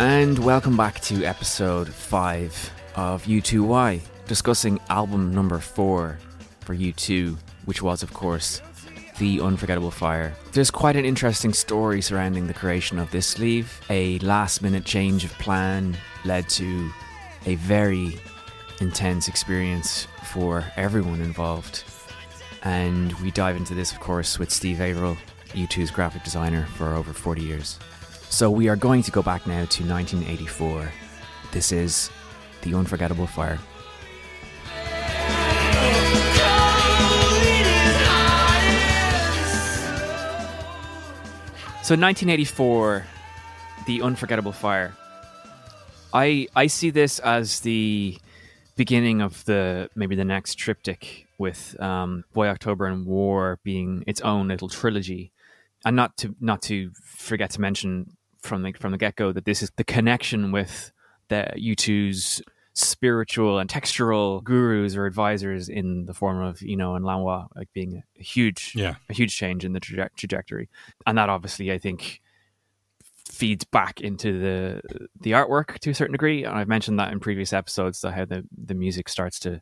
And welcome back to episode 5 of U2Y, discussing album number 4 for U2, which was, of course, The Unforgettable Fire. There's quite an interesting story surrounding the creation of this sleeve. A last minute change of plan led to a very intense experience for everyone involved. And we dive into this, of course, with Steve Averill, U2's graphic designer for over 40 years. So we are going to go back now to 1984. This is The Unforgettable Fire. So 1984, The Unforgettable Fire. I I see this as the beginning of the maybe the next triptych with um, Boy October and War being its own little trilogy, and not to not to forget to mention from the from the get go that this is the connection with the U2's spiritual and textural gurus or advisors in the form of Eno and Lanois like being a huge Yeah. a huge change in the traje- trajectory and that obviously I think feeds back into the the artwork to a certain degree and I've mentioned that in previous episodes so how the the music starts to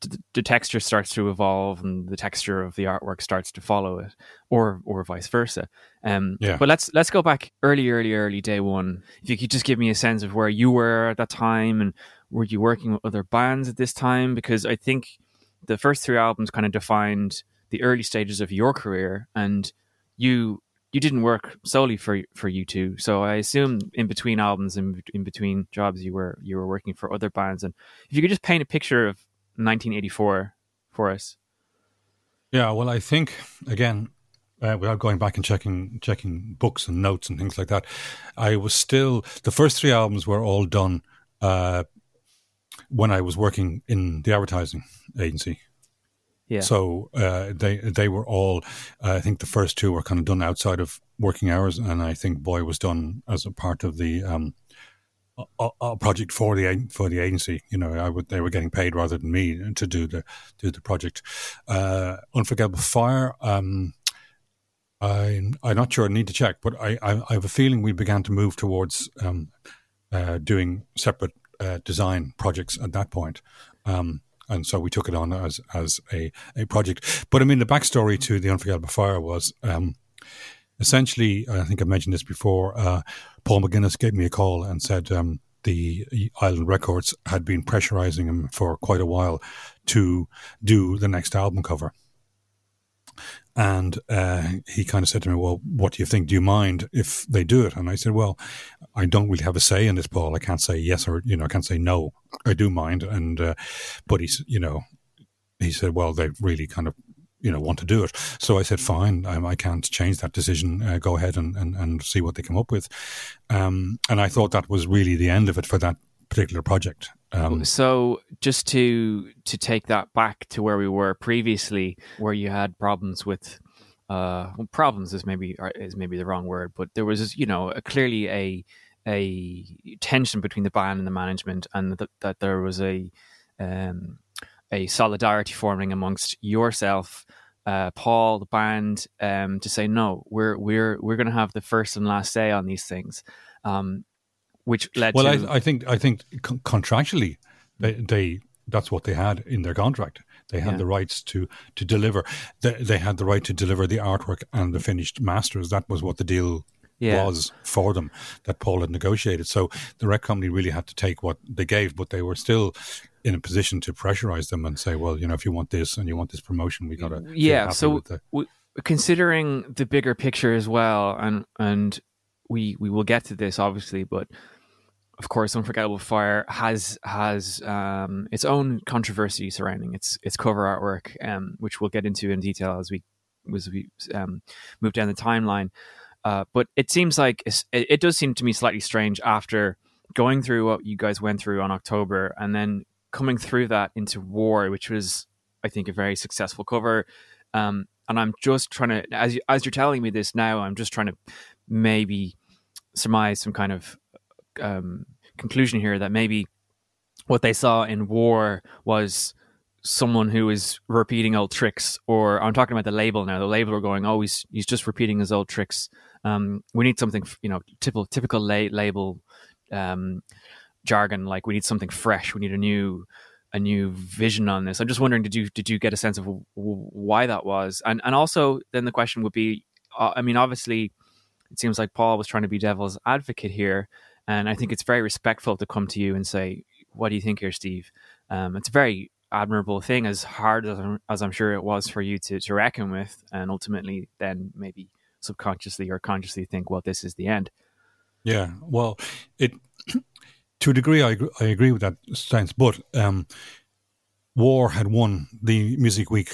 the, the, texture starts to evolve and the texture of the artwork starts to follow it or or vice versa. Um Yeah. but let's let's go back early early early day one. If you could just give me a sense of where you were at that time and were you working with other bands at this time? Because i think the first three albums kind of defined the early stages of your career and you you didn't work solely for for U2. So i assume in between albums and in between jobs you were you were working for other bands. And if you could just paint a picture of 1984 for us Yeah, well, I think again, uh, without going back and checking checking books and notes and things like that, I was still the first three albums were all done uh, when I was working in the advertising agency. yeah So uh, they they were all. I think the first two were kind of done outside of working hours, and I think Boy was done as a part of the um, a, a project for the for the agency. You know, I would they were getting paid rather than me to do the do the project. Uh, Unforgettable Fire. Um, I I'm not sure. I need to check, but I I, I have a feeling we began to move towards um, uh, doing separate uh, design projects at that point. Um, and so we took it on as as a, a project. But I mean, the backstory to the Unforgettable Fire was um, essentially, I think I mentioned this before. Uh, Paul McGuinness gave me a call and said um, the Island Records had been pressurizing him for quite a while to do the next album cover. And uh, he kind of said to me, "Well, what do you think? Do you mind if they do it?" And I said, "Well, I don't really have a say in this, Paul. I can't say yes or you know, I can't say no. I do mind." And uh, but he's, you know, he said, "Well, they really kind of you know want to do it. So I said, fine, I can't change that decision. Uh, go ahead and, and, and see what they come up with. Um, and I thought that was really the end of it for that particular project. Um, so just to to take that back to where we were previously, where you had problems with. Uh, well, problems is maybe is maybe the wrong word, but there was you know a, clearly a a tension between the band and the management, and th- that there was a um, a solidarity forming amongst yourself, uh, Paul, the band, um, to say no, we're we're we're going to have the first and last say on these things, um, which led. Well, to, I, I think I think contractually, they, they that's what they had in their contract. They had yeah. the rights to to deliver. They, they had the right to deliver the artwork and the finished masters. That was what the deal yeah. was for them that Paul had negotiated. So the rec company really had to take what they gave, but they were still in a position to pressurize them and say, well, you know, if you want this and you want this promotion, we got to yeah. So the- we, considering the bigger picture as well, and and we we will get to this obviously, but of course, Unforgettable Fire has has um, its own controversy surrounding its its cover artwork, um, which we'll get into in detail as we as we um, move down the timeline. Uh, but it seems like it, it does seem to me slightly strange after going through what you guys went through on October and then coming through that into War, which was, I think, a very successful cover. Um, and I'm just trying to, as you, as you're telling me this now, I'm just trying to maybe surmise some kind of um, conclusion here that maybe what they saw in War was someone who is repeating old tricks, or I'm talking about the label now. The label are going, oh, he's he's just repeating his old tricks. Um, we need something, you know, typical typical la- label um, jargon. Like we need something fresh. We need a new a new vision on this. I'm just wondering, did you did you get a sense of w- why that was? And and also then the question would be, uh, I mean, obviously, it seems like Paul was trying to be devil's advocate here, and I think it's very respectful to come to you and say, "What do you think here, Steve?" Um, it's very admirable thing, as hard as I'm, as I'm sure it was for you to to reckon with, and ultimately then maybe subconsciously or consciously think, "Well, this is the end." Yeah, well, it to a degree, I, I agree with that stance. But um, War had won the Music Week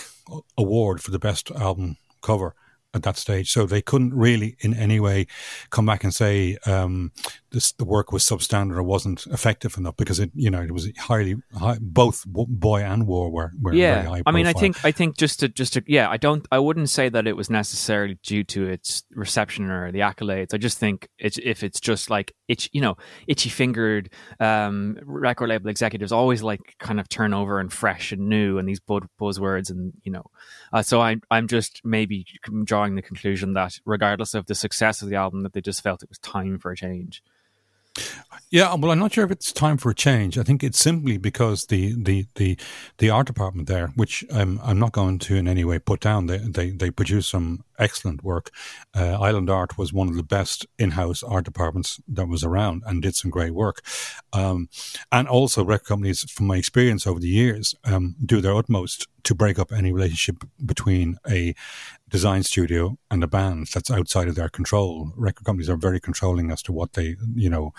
award for the best album cover at that stage. So they couldn't really, in any way, come back and say um, this the work was substandard or wasn't effective enough because it, you know, it was highly high, both boy and war were, were yeah. I mean, I think I think just to just to yeah, I don't I wouldn't say that it was necessarily due to its reception or the accolades. I just think it's if it's just like itch, you know, itchy fingered um, record label executives always like kind of turnover and fresh and new and these buzzwords and you know, uh, so I I'm just maybe drawing the conclusion that regardless of the success of the album, that they just felt it was time for a change. Yeah, well, I'm not sure if it's time for a change. I think it's simply because the the the, the art department there, which I'm I'm not going to in any way put down, they they, they produce some excellent work. Uh, Island Art was one of the best in-house art departments that was around and did some great work. Um, and also, record companies, from my experience over the years, um, do their utmost to break up any relationship between a design studio and a band that's outside of their control. Record companies are very controlling as to what they, you know,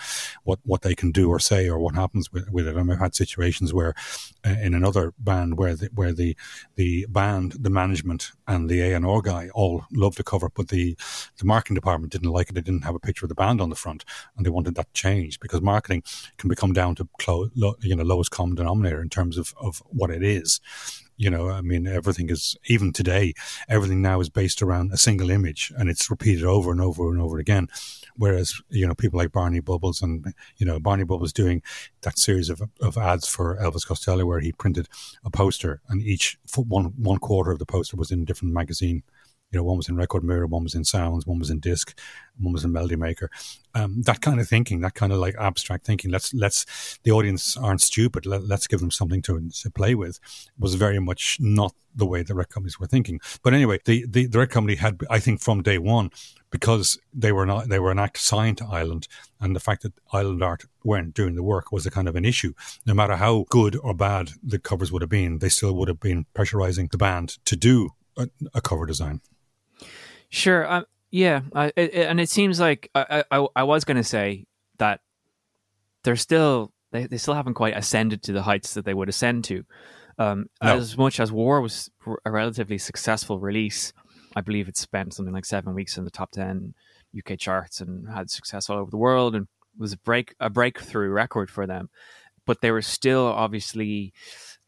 what, what they can do or say or what happens with, with it. And I've had situations where uh, in another band where the, where the, the band, the management and the A&R guy all loved the cover, but the, the marketing department didn't like it. They didn't have a picture of the band on the front and they wanted that changed because marketing can become down to, clo- lo, you know, lowest common denominator in terms of, of what it is. You know, I mean, everything is, even today, everything now is based around a single image and it's repeated over and over and over again. Whereas, you know, people like Barney Bubbles and, you know, Barney Bubbles doing that series of, of ads for Elvis Costello where he printed a poster and each one, one quarter of the poster was in a different magazine You know, one was in Record Mirror, one was in Sounds, one was in Disc, one was in Melody Maker. Um, that kind of thinking, that kind of like abstract thinking. Let's let's the audience aren't stupid. Let, us give them something to to play with. Was very much not the way the record companies were thinking. But anyway, the the, the record company had, I think, from day one, because they were not they were an act signed to Island, and the fact that Island Art weren't doing the work was a kind of an issue. No matter how good or bad the covers would have been, they still would have been pressurizing the band to do a, a cover design. Sure. Um, yeah. It, and it seems like I, I, I was going to say that they're still they, they still haven't quite ascended to the heights that they would ascend to. Um, no. As much as War was a relatively successful release, I believe it spent something like seven weeks in the top ten UK charts and had success all over the world and was a break a breakthrough record for them. But they were still obviously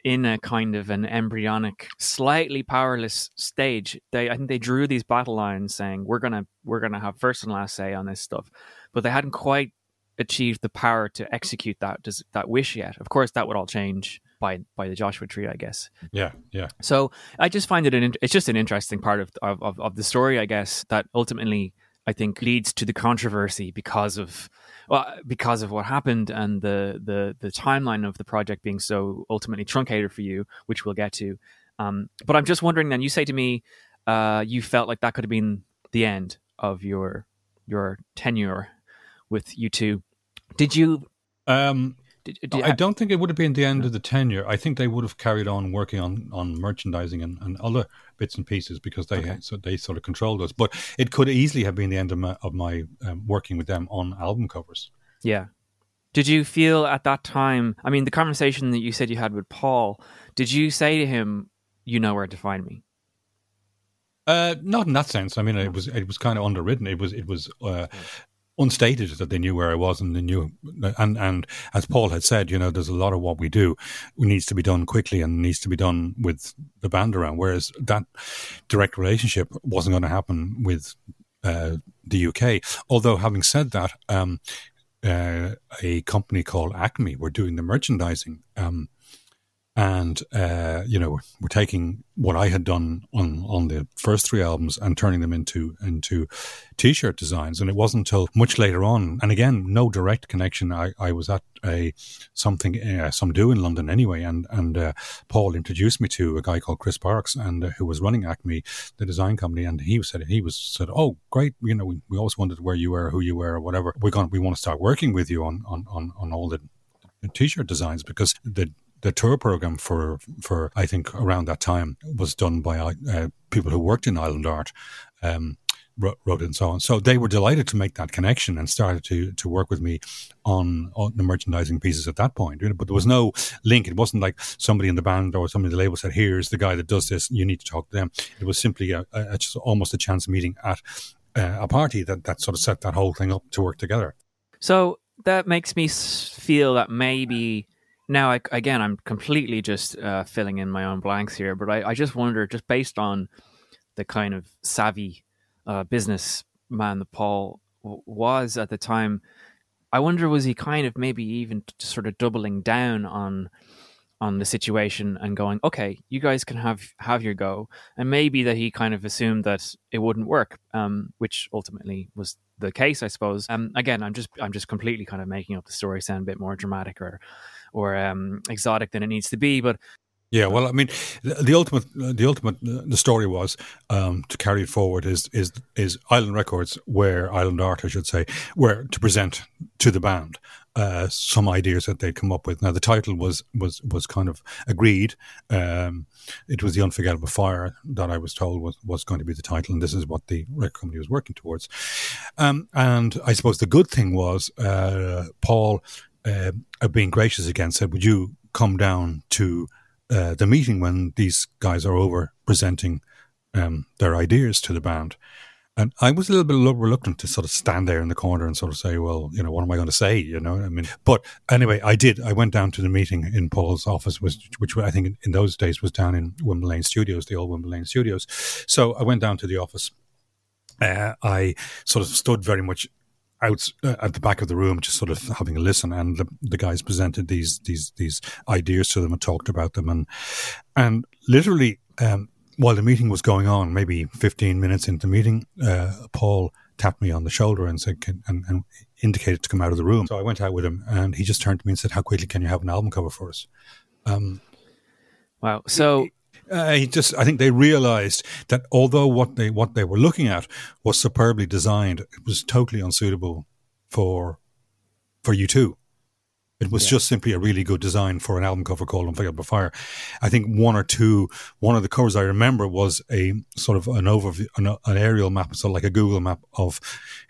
in a kind of an embryonic, slightly powerless stage. They, I think, they drew these battle lines, saying we're gonna we're gonna have first and last say on this stuff, but they hadn't quite achieved the power to execute that that wish yet. Of course, that would all change by by the Joshua Tree, I guess. Yeah, yeah. So I just find it an it's just an interesting part of of of the story, I guess, that ultimately I think leads to the controversy because of well because of what happened and the the the timeline of the project being so ultimately truncated for you, which we'll get to. Um, but I'm just wondering. Then you say to me, uh, you felt like that could have been the end of your your tenure with U2. Did you? Um, did, did, I don't think it would have been the end of the tenure. I think they would have carried on working on, on merchandising and, and other bits and pieces because they okay. so they sort of controlled us. But it could easily have been the end of my, of my um, working with them on album covers. Yeah. Did you feel at that time? I mean, the conversation that you said you had with Paul. Did you say to him, "You know where to find me"? Uh, not in that sense. I mean, it was it was kind of underwritten. It was it was uh, unstated that they knew where I was and they knew and and as Paul had said, you know, there's a lot of what we do needs to be done quickly and needs to be done with the band around. Whereas that direct relationship wasn't going to happen with uh, the UK. Although having said that, um, uh, a company called Acme were doing the merchandising. Um, and uh, you know we're taking what I had done on on the first three albums and turning them into into t-shirt designs. And it wasn't until much later on, and again, no direct connection. I, I was at a something uh, some do in London anyway, and and uh, Paul introduced me to a guy called Chris Parks, and uh, who was running Acme, the design company, and he said he was said, "Oh, great! You know, we, we always wondered where you were, who you were, or whatever. We're going, we want to start working with you on on on, on all the." t-shirt designs because the the tour program for for I think around that time was done by uh, people who worked in Island Art. Um, wrote and so on. So they were delighted to make that connection and started to to work with me on, on the merchandising pieces at that point. But there was no link. It wasn't like somebody in the band or somebody in the label said, "Here's the guy that does this. You need to talk to them." It was simply a, a just almost a chance meeting at uh, a party that that sort of set that whole thing up to work together. So that makes me feel that maybe now, I, again, I'm completely just uh, filling in my own blanks here, but I, I, just wonder, just based on the kind of savvy uh, businessman that Paul w- was at the time, I wonder was he kind of maybe even sort of doubling down on on the situation and going, okay, you guys can have have your go, and maybe that he kind of assumed that it wouldn't work, um, which ultimately was the case, I suppose. Um, again, I'm just I'm just completely kind of making up the story sound a bit more dramatic or or um, exotic than it needs to be. But yeah, well, I mean, the, the ultimate, the ultimate, the story was um, to carry it forward is is is Island Records, where Island Art, I should say, where to present to the band uh, some ideas that they'd come up with. Now, the title was was was kind of agreed. Um, it was the Unforgettable Fire that I was told was was going to be the title, and this is what the record company was working towards. Um, and I suppose the good thing was uh, Paul uh, being gracious again, said, "Would you come down to uh, the meeting when these guys are over presenting um, their ideas to the band?" And I was a little bit reluctant to sort of stand there in the corner and sort of say, "Well, you know, what am I going to say?" You know, I mean, but anyway, I did. I went down to the meeting in Paul's office, which, which I think in those days was down in Windmill Lane Studios, the old Windmill Lane Studios. So I went down to the office. Uh, I sort of stood very much out uh, at the back of the room, just sort of having a listen. And the, the, guys presented these these these ideas to them and talked about them, and and literally um, while the meeting was going on, maybe 15 minutes into the meeting, uh, Paul tapped me on the shoulder and said, can, and, and, indicated to come out of the room. So I went out with him and he just turned to me and said, how quickly can you have an album cover for us? Um, wow. So uh, he just, I think they realized that although what they, what they were looking at was superbly designed, it was totally unsuitable for, for U2. It was yeah. just simply a really good design for an album cover called Unforgettable Fire. I think one or two, one of the covers I remember was a sort of an overview, an, an aerial map, so like a Google map of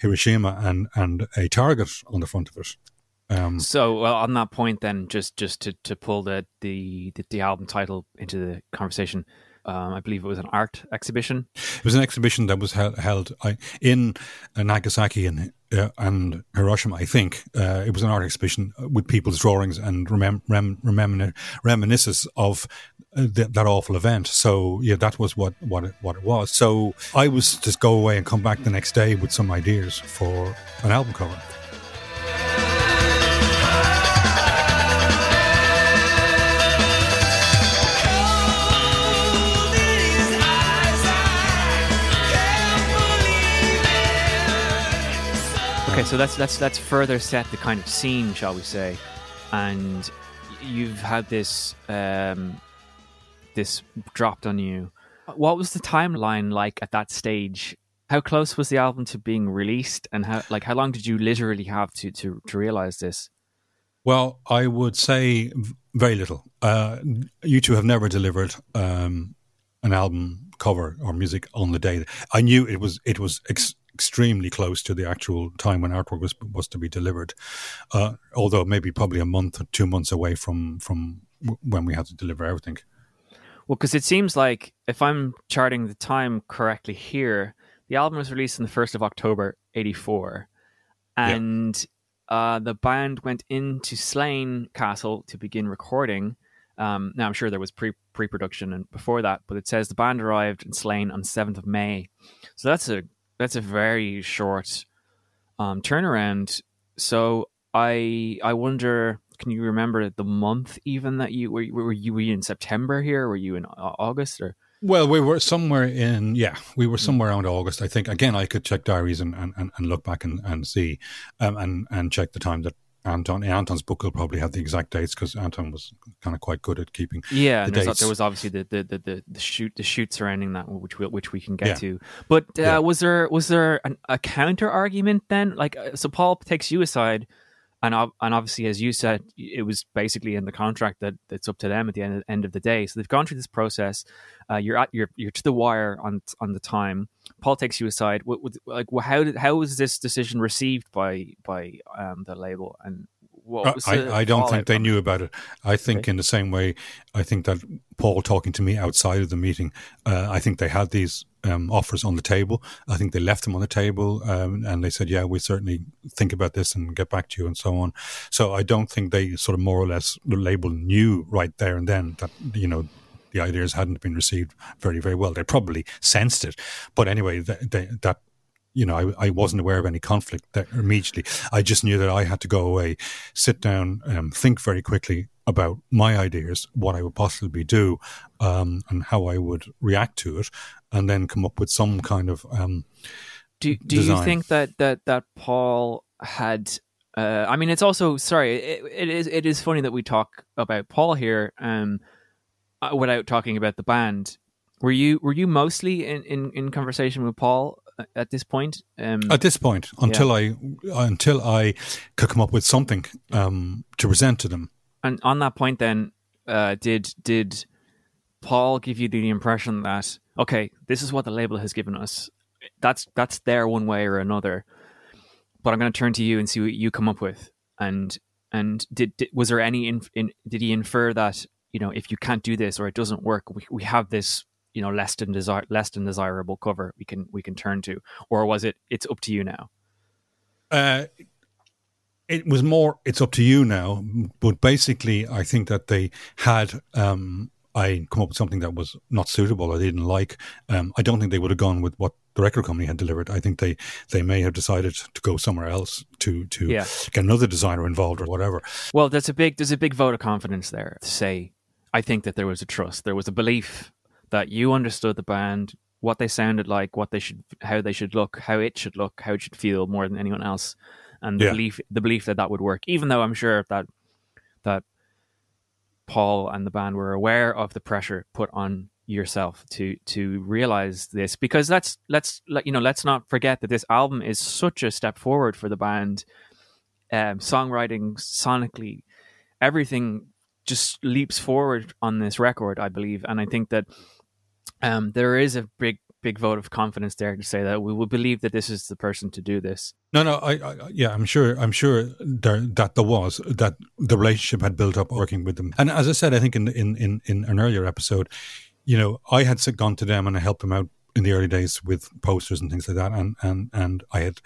Hiroshima and, and a target on the front of it. Um, so, well, on that point, then, just just to, to pull the, the, the, album title into the conversation, um, I believe it was an art exhibition. It was an exhibition that was held, held in Nagasaki and uh, and Hiroshima, I think. Uh, it was an art exhibition with people's drawings and remem- rem- rem- reminiscences of uh, th- that awful event. So yeah, that was what what it, what it was. So I was just go away and come back the next day with some ideas for an album cover. Okay, so that's that's that's further set the kind of scene, shall we say, and you've had this um, this dropped on you. What was the timeline like at that stage? How close was the album to being released, and how like how long did you literally have to to, to realize this? Well, I would say very little. Uh, U2 have never delivered um, an album cover or music on the day. I knew it was it was ex- extremely close to the actual time when artwork was was to be delivered, uh, although maybe probably a month or two months away from from when we had to deliver everything. Well, because it seems like if I'm charting the time correctly here, the album was released on the first of October '84, and yeah. Uh, the band went into Slane Castle to begin recording. Um, now I'm sure there was pre pre production and before that, but it says the band arrived in Slane on seventh of May, so that's a that's a very short um, turnaround. So I I wonder, can you remember the month even that you were were you, were you in September here? Were you in August or? Well, we were somewhere in yeah, we were somewhere around August. I think again, I could check diaries and, and, and look back and, and see, um, and and check the time that Anton. Anton's book will probably have the exact dates because Anton was kind of quite good at keeping. Yeah, the dates. there was obviously the the, the, the, the shoot the shoot surrounding that, which we which we can get yeah. to. But uh, yeah. was there was there an, a counter argument then? Like, uh, so Paul takes you aside and and obviously, as you said, it was basically in the contract that it's up to them at the end, end of the day. So they've gone through this process. Uh, you're at you're you're to the wire on on the time. Paul takes you aside. What, what, like how did how was this decision received by by um, the label and what I, I, don't think they knew about it. I think okay. in the same way, I think that Paul talking to me outside of the meeting, uh, I think they had these um, offers on the table. I think they left them on the table um, and they said, yeah, we certainly think about this and get back to you and so on. So I don't think they sort of more or less, label knew right there and then that, you know, the ideas hadn't been received very, very well. They probably sensed it. But anyway, they, they, that you know, I, I wasn't aware of any conflict immediately. I just knew that I had to go away, sit down, um, think very quickly about my ideas, what I would possibly do, um, and how I would react to it, and then come up with some kind of. Um, do Do design. you think that that that Paul had? Uh, I mean, it's also sorry. It, it is it is funny that we talk about Paul here, um, uh, without talking about the band. Were you were you mostly in, in, in conversation with Paul at this point? Um, at this point, until yeah. I until I could come up with something um, to present to them. And on that point, then, uh, did did Paul give you the impression that okay, this is what the label has given us? That's that's there one way or another. But I'm going to turn to you and see what you come up with. And and did, did was there any in, in, did he infer that you know if you can't do this or it doesn't work, we, we have this you know less than desire less than desirable cover we can we can turn to or was it it's up to you now uh it was more it's up to you now but basically i think that they had um I come up with something that was not suitable or they didn't like. Um, I don't think they would have gone with what the record company had delivered. I think they, they may have decided to go somewhere else to to yeah. get another designer involved or whatever. Well, there's a big there's a big vote of confidence there to say. I think that there was a trust, there was a belief that you understood the band, what they sounded like, what they should, how they should look, how it should look, how it should feel more than anyone else, and the Yeah. belief, the belief that that would work. Even though I'm sure that that Paul and the band were aware of the pressure put on yourself to to realize this because let's let's let you know let's not forget that this album is such a step forward for the band um songwriting sonically everything just leaps forward on this record i believe and i think that um there is a big big vote of confidence there to say that we will believe that this is the person to do this. No, no, I, I yeah, I'm sure, I'm sure there, that there was that the relationship had built up working with them, and as I said, I think in in in, in an earlier episode, you know, I had gone to them and I helped them out in the early days with posters and things like that, and and and I had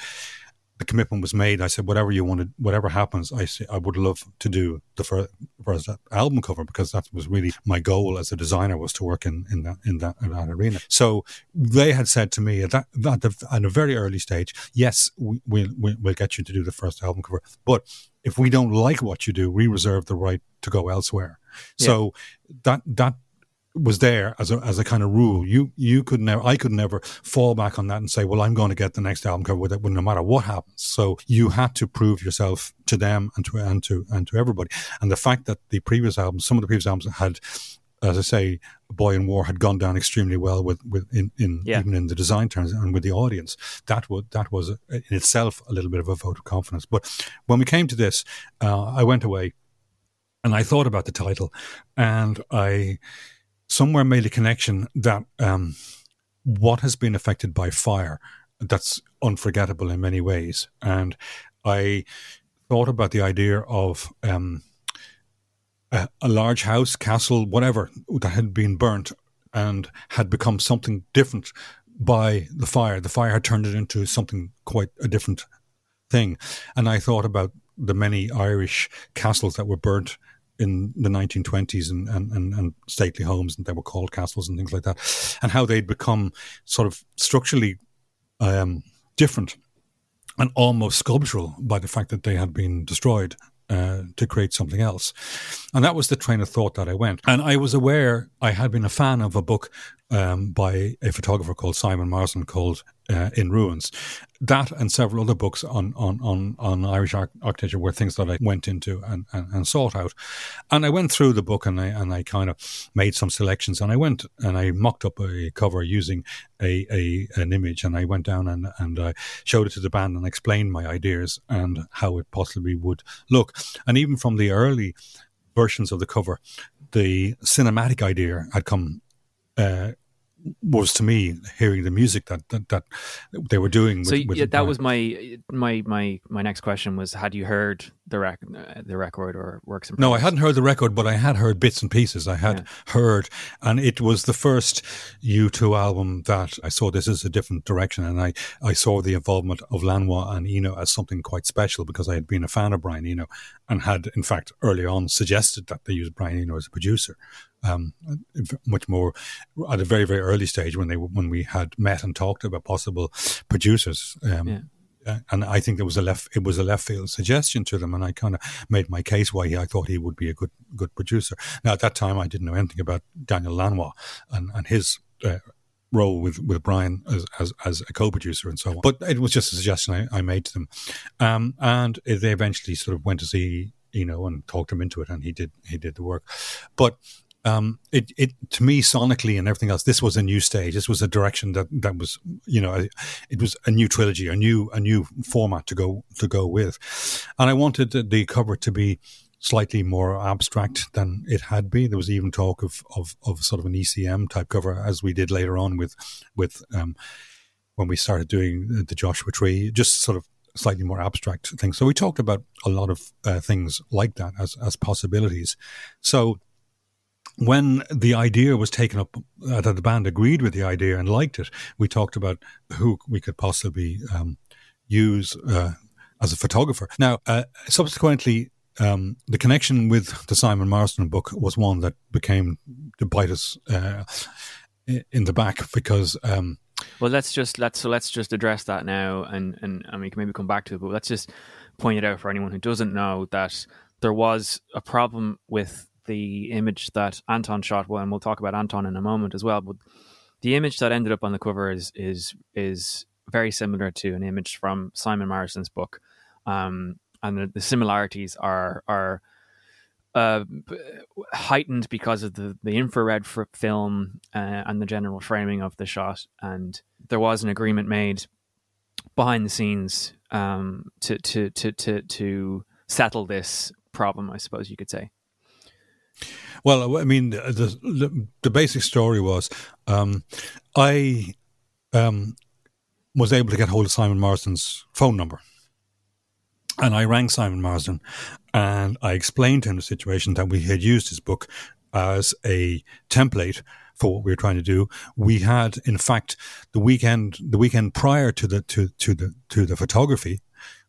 the commitment was made. I said, whatever you wanted, whatever happens, I say I would love to do the first, first album cover because that was really my goal as a designer was to work in in that in that, in that arena. So they had said to me at that, that at a very early stage, yes, we, we'll, we'll we'll get you to do the first album cover, but if we don't like what you do, we reserve the right to go elsewhere. So that that was there as a as a kind of rule. You you could never, I could never fall back on that and say, well, I'm going to get the next album cover with it, no matter what happens. So you had to prove yourself to them and to and to and to everybody. And the fact that the previous albums, some of the previous albums had. As I say, Boy in War had gone down extremely well with, with in, in Yeah. even in the design terms and with the audience. That would that was in itself a little bit of a vote of confidence. But when we came to this, uh, I went away and I thought about the title, and I somewhere made a connection that um, what has been affected by fire that's unforgettable in many ways, and I thought about the idea of um, a, a large house, castle, whatever that had been burnt and had become something different by the fire. The fire had turned it into something quite a different thing, and I thought about the many Irish castles that were burnt in the 1920s and, and, and, and stately homes, and they were called castles and things like that, and how they'd become sort of structurally um, different and almost sculptural by the fact that they had been destroyed uh, to create something else. And that was the train of thought that I went. And I was aware I had been a fan of a book um, by a photographer called Simon Marsden called uh, In Ruins. That and several other books on on on, on Irish arch- architecture were things that I went into and, and, and sought out. And I went through the book and I and I kind of made some selections and I went and I mocked up a cover using a, a an image and I went down and and I showed it to the band and explained my ideas and how it possibly would look. And even from the early versions of the cover, the cinematic idea had come. Uh, was to me hearing the music that that, that they were doing. With, so with yeah, that was my my my my next question was had you heard the rec- uh, the record or works No, I hadn't heard the record, but I had heard bits and pieces. I had heard, and it was the first U2 album that I saw this as a different direction. And I, I saw the involvement of Lanois and Eno as something quite special because I had been a fan of Brian Eno and had, in fact, early on suggested that they use Brian Eno as a producer. Um, much more at a very, very early stage when they when we had met and talked about possible producers. Um, Yeah. uh, and I think there was a left it was a left field suggestion to them, and I kind of made my case why I thought he would be a good good producer. Now at that time, I didn't know anything about Daniel Lanois and and his. Uh, role with, with Brian as, as, as a co-producer and so on. But it was just a suggestion I, I made to them. Um, and they eventually sort of went to see, you know, and talked him into it and he did, he did the work. But, um, it, it, to me, sonically and everything else, this was a new stage. This was a direction that, that was, you know, it was a new trilogy, a new, a new format to go, to go with. And I wanted the, cover to be, slightly more abstract than it had been. There was even talk of, of, of sort of an ECM type cover, as we did later on with with um, when we started doing the Joshua Tree, just sort of slightly more abstract things. So we talked about a lot of uh, things like that as as possibilities. So when the idea was taken up, uh, that the band agreed with the idea and liked it, we talked about who we could possibly um, use uh, as a photographer. Now, uh, subsequently, um, the connection with the Simon Marsden book was one that became to bite us uh, in the back because. Um, well, let's just let's so let's just address that now, and and, and we can maybe come back to it. But let's just point it out for anyone who doesn't know that there was a problem with the image that Anton shot. Well, and we'll talk about Anton in a moment as well. But the image that ended up on the cover is is is very similar to an image from Simon Marsden's book, um, and the, the, similarities are are uh, heightened because of the the infrared film uh, and the general framing of the shot. And there was an agreement made behind the scenes um, to, to to to to settle this problem, I suppose you could say. Well, I mean, the the, the basic story was um, I um, was able to get hold of Simon Marsden's phone number. And I rang Simon Marsden and I explained to him the situation that we had used his book as a template for what we were trying to do. We had, in fact, the weekend the weekend prior to the to to the to the photography,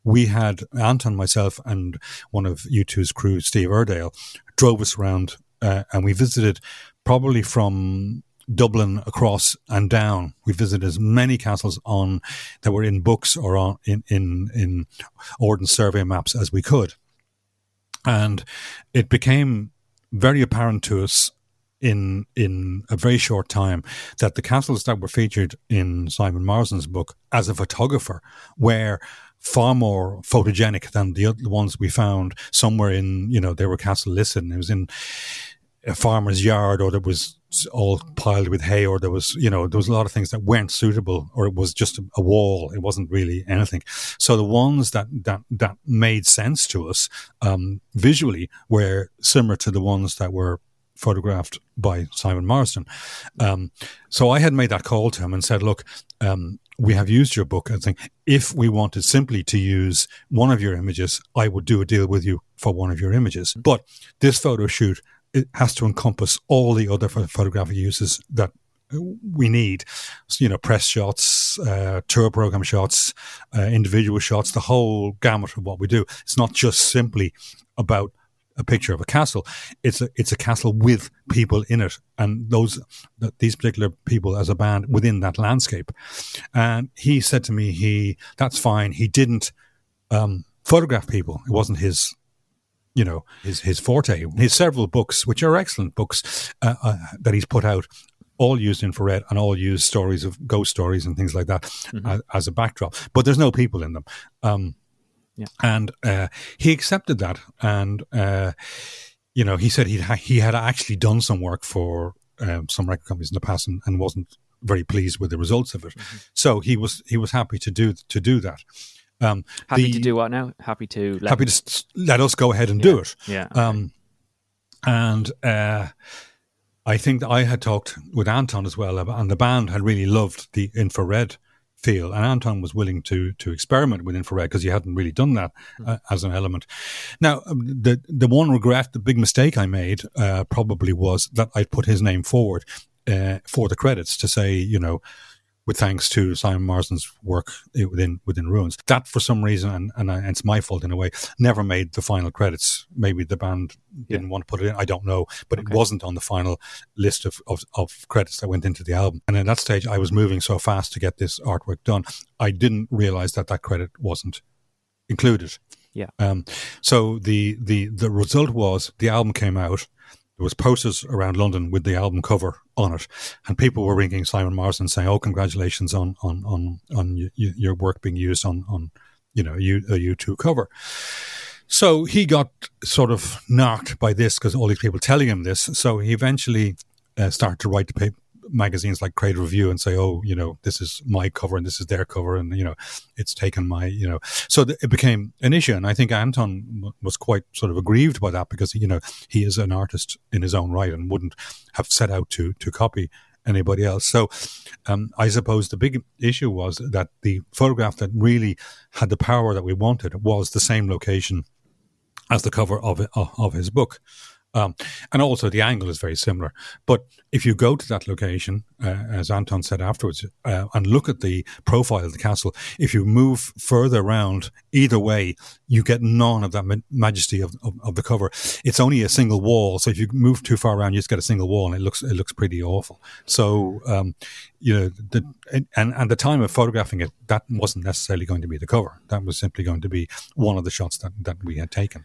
we had Anton, myself, and one of U2's crew, Steve Iredale, drove us around uh, and we visited probably from Dublin across and down. We visited as many castles on that were in books or on in in in Ordnance survey maps as we could, and it became very apparent to us in in a very short time that the castles that were featured in Simon Marsden's book as a photographer were far more photogenic than the other ones we found somewhere in you know they were castle listed and it was in a farmer's yard or there was all piled with hay or there was you know there was a lot of things that weren't suitable or it was just a, wall. It wasn't really anything. So the ones that that that made sense to us um, visually were similar to the ones that were photographed by Simon Marsden. Um, so I had made that call to him and said, look, um, we have used your book and think if we wanted simply to use one of your images, I would do a deal with you for one of your images. But this photo shoot it has to encompass all the other photographic uses that we need. So, you know, press shots, uh, tour program shots, uh, individual shots, the whole gamut of what we do. It's not just simply about a picture of a castle. It's a it's a castle with people in it, and those these particular people as a band within that landscape. And he said to me, he that's fine. He didn't um, photograph people. It wasn't his you know his his forte. His several books, which are excellent books uh, uh, that he's put out, all used infrared and all use stories of ghost stories and things like that mm-hmm. as, as, a backdrop. But there's no people in them. Um, yeah. And uh, he accepted that, and uh, you know he said he he had actually done some work for um, some record companies in the past and, and, wasn't very pleased with the results of it. Mm-hmm. So he was he was happy to do to do that. Um, happy the, to do what now? Happy to let happy to let us go ahead and yeah. do it. Yeah. Okay. Um, and uh, I think I had talked with Anton as well, and the band had really loved the infrared feel, and Anton was willing to to experiment with infrared because he hadn't really done that mm. uh, as an element. Now, um, the the one regret, the big mistake I made, uh, probably was that I put his name forward uh, for the credits to say, you know, with thanks to Simon Marsden's work within within Ruins. That for some reason, and, and, and, it's my fault in a way, never made the final credits. Maybe the band didn't want to put it in. I don't know, but okay. it wasn't on the final list of, of, of credits that went into the album. And at that stage, I was moving so fast to get this artwork done, I didn't realize that that credit wasn't included. Yeah. Um, so the the the result was the album came out there was posters around London with the album cover on it, and people were ringing Simon Marsden saying, "Oh, congratulations on on on on your work being used on on you know you, a U2 cover." So he got sort of knocked by this because all these people telling him this. So he eventually uh, started to write the paper, magazines like Creative Review and say, oh, you know, this is my cover and this is their cover, and you know, it's taken my, you know, so th- it became an issue. And I think Anton w- was quite sort of aggrieved by that because you know he is an artist in his own right and wouldn't have set out to to copy anybody else. So um, I suppose the big issue was that the photograph that really had the power that we wanted was the same location as the cover of of his book. Um, and also the angle is very similar. But if you go to that location, uh, as Anton said afterwards, uh, and look at the profile of the castle, if you move further around either way, you get none of that ma- majesty of, of, of, the cover. It's only a single wall, so if you move too far around, you just get a single wall, and it looks it looks pretty awful. So um, you know, the, and and the time of photographing it, that wasn't necessarily going to be the cover. That was simply going to be one of the shots that that we had taken.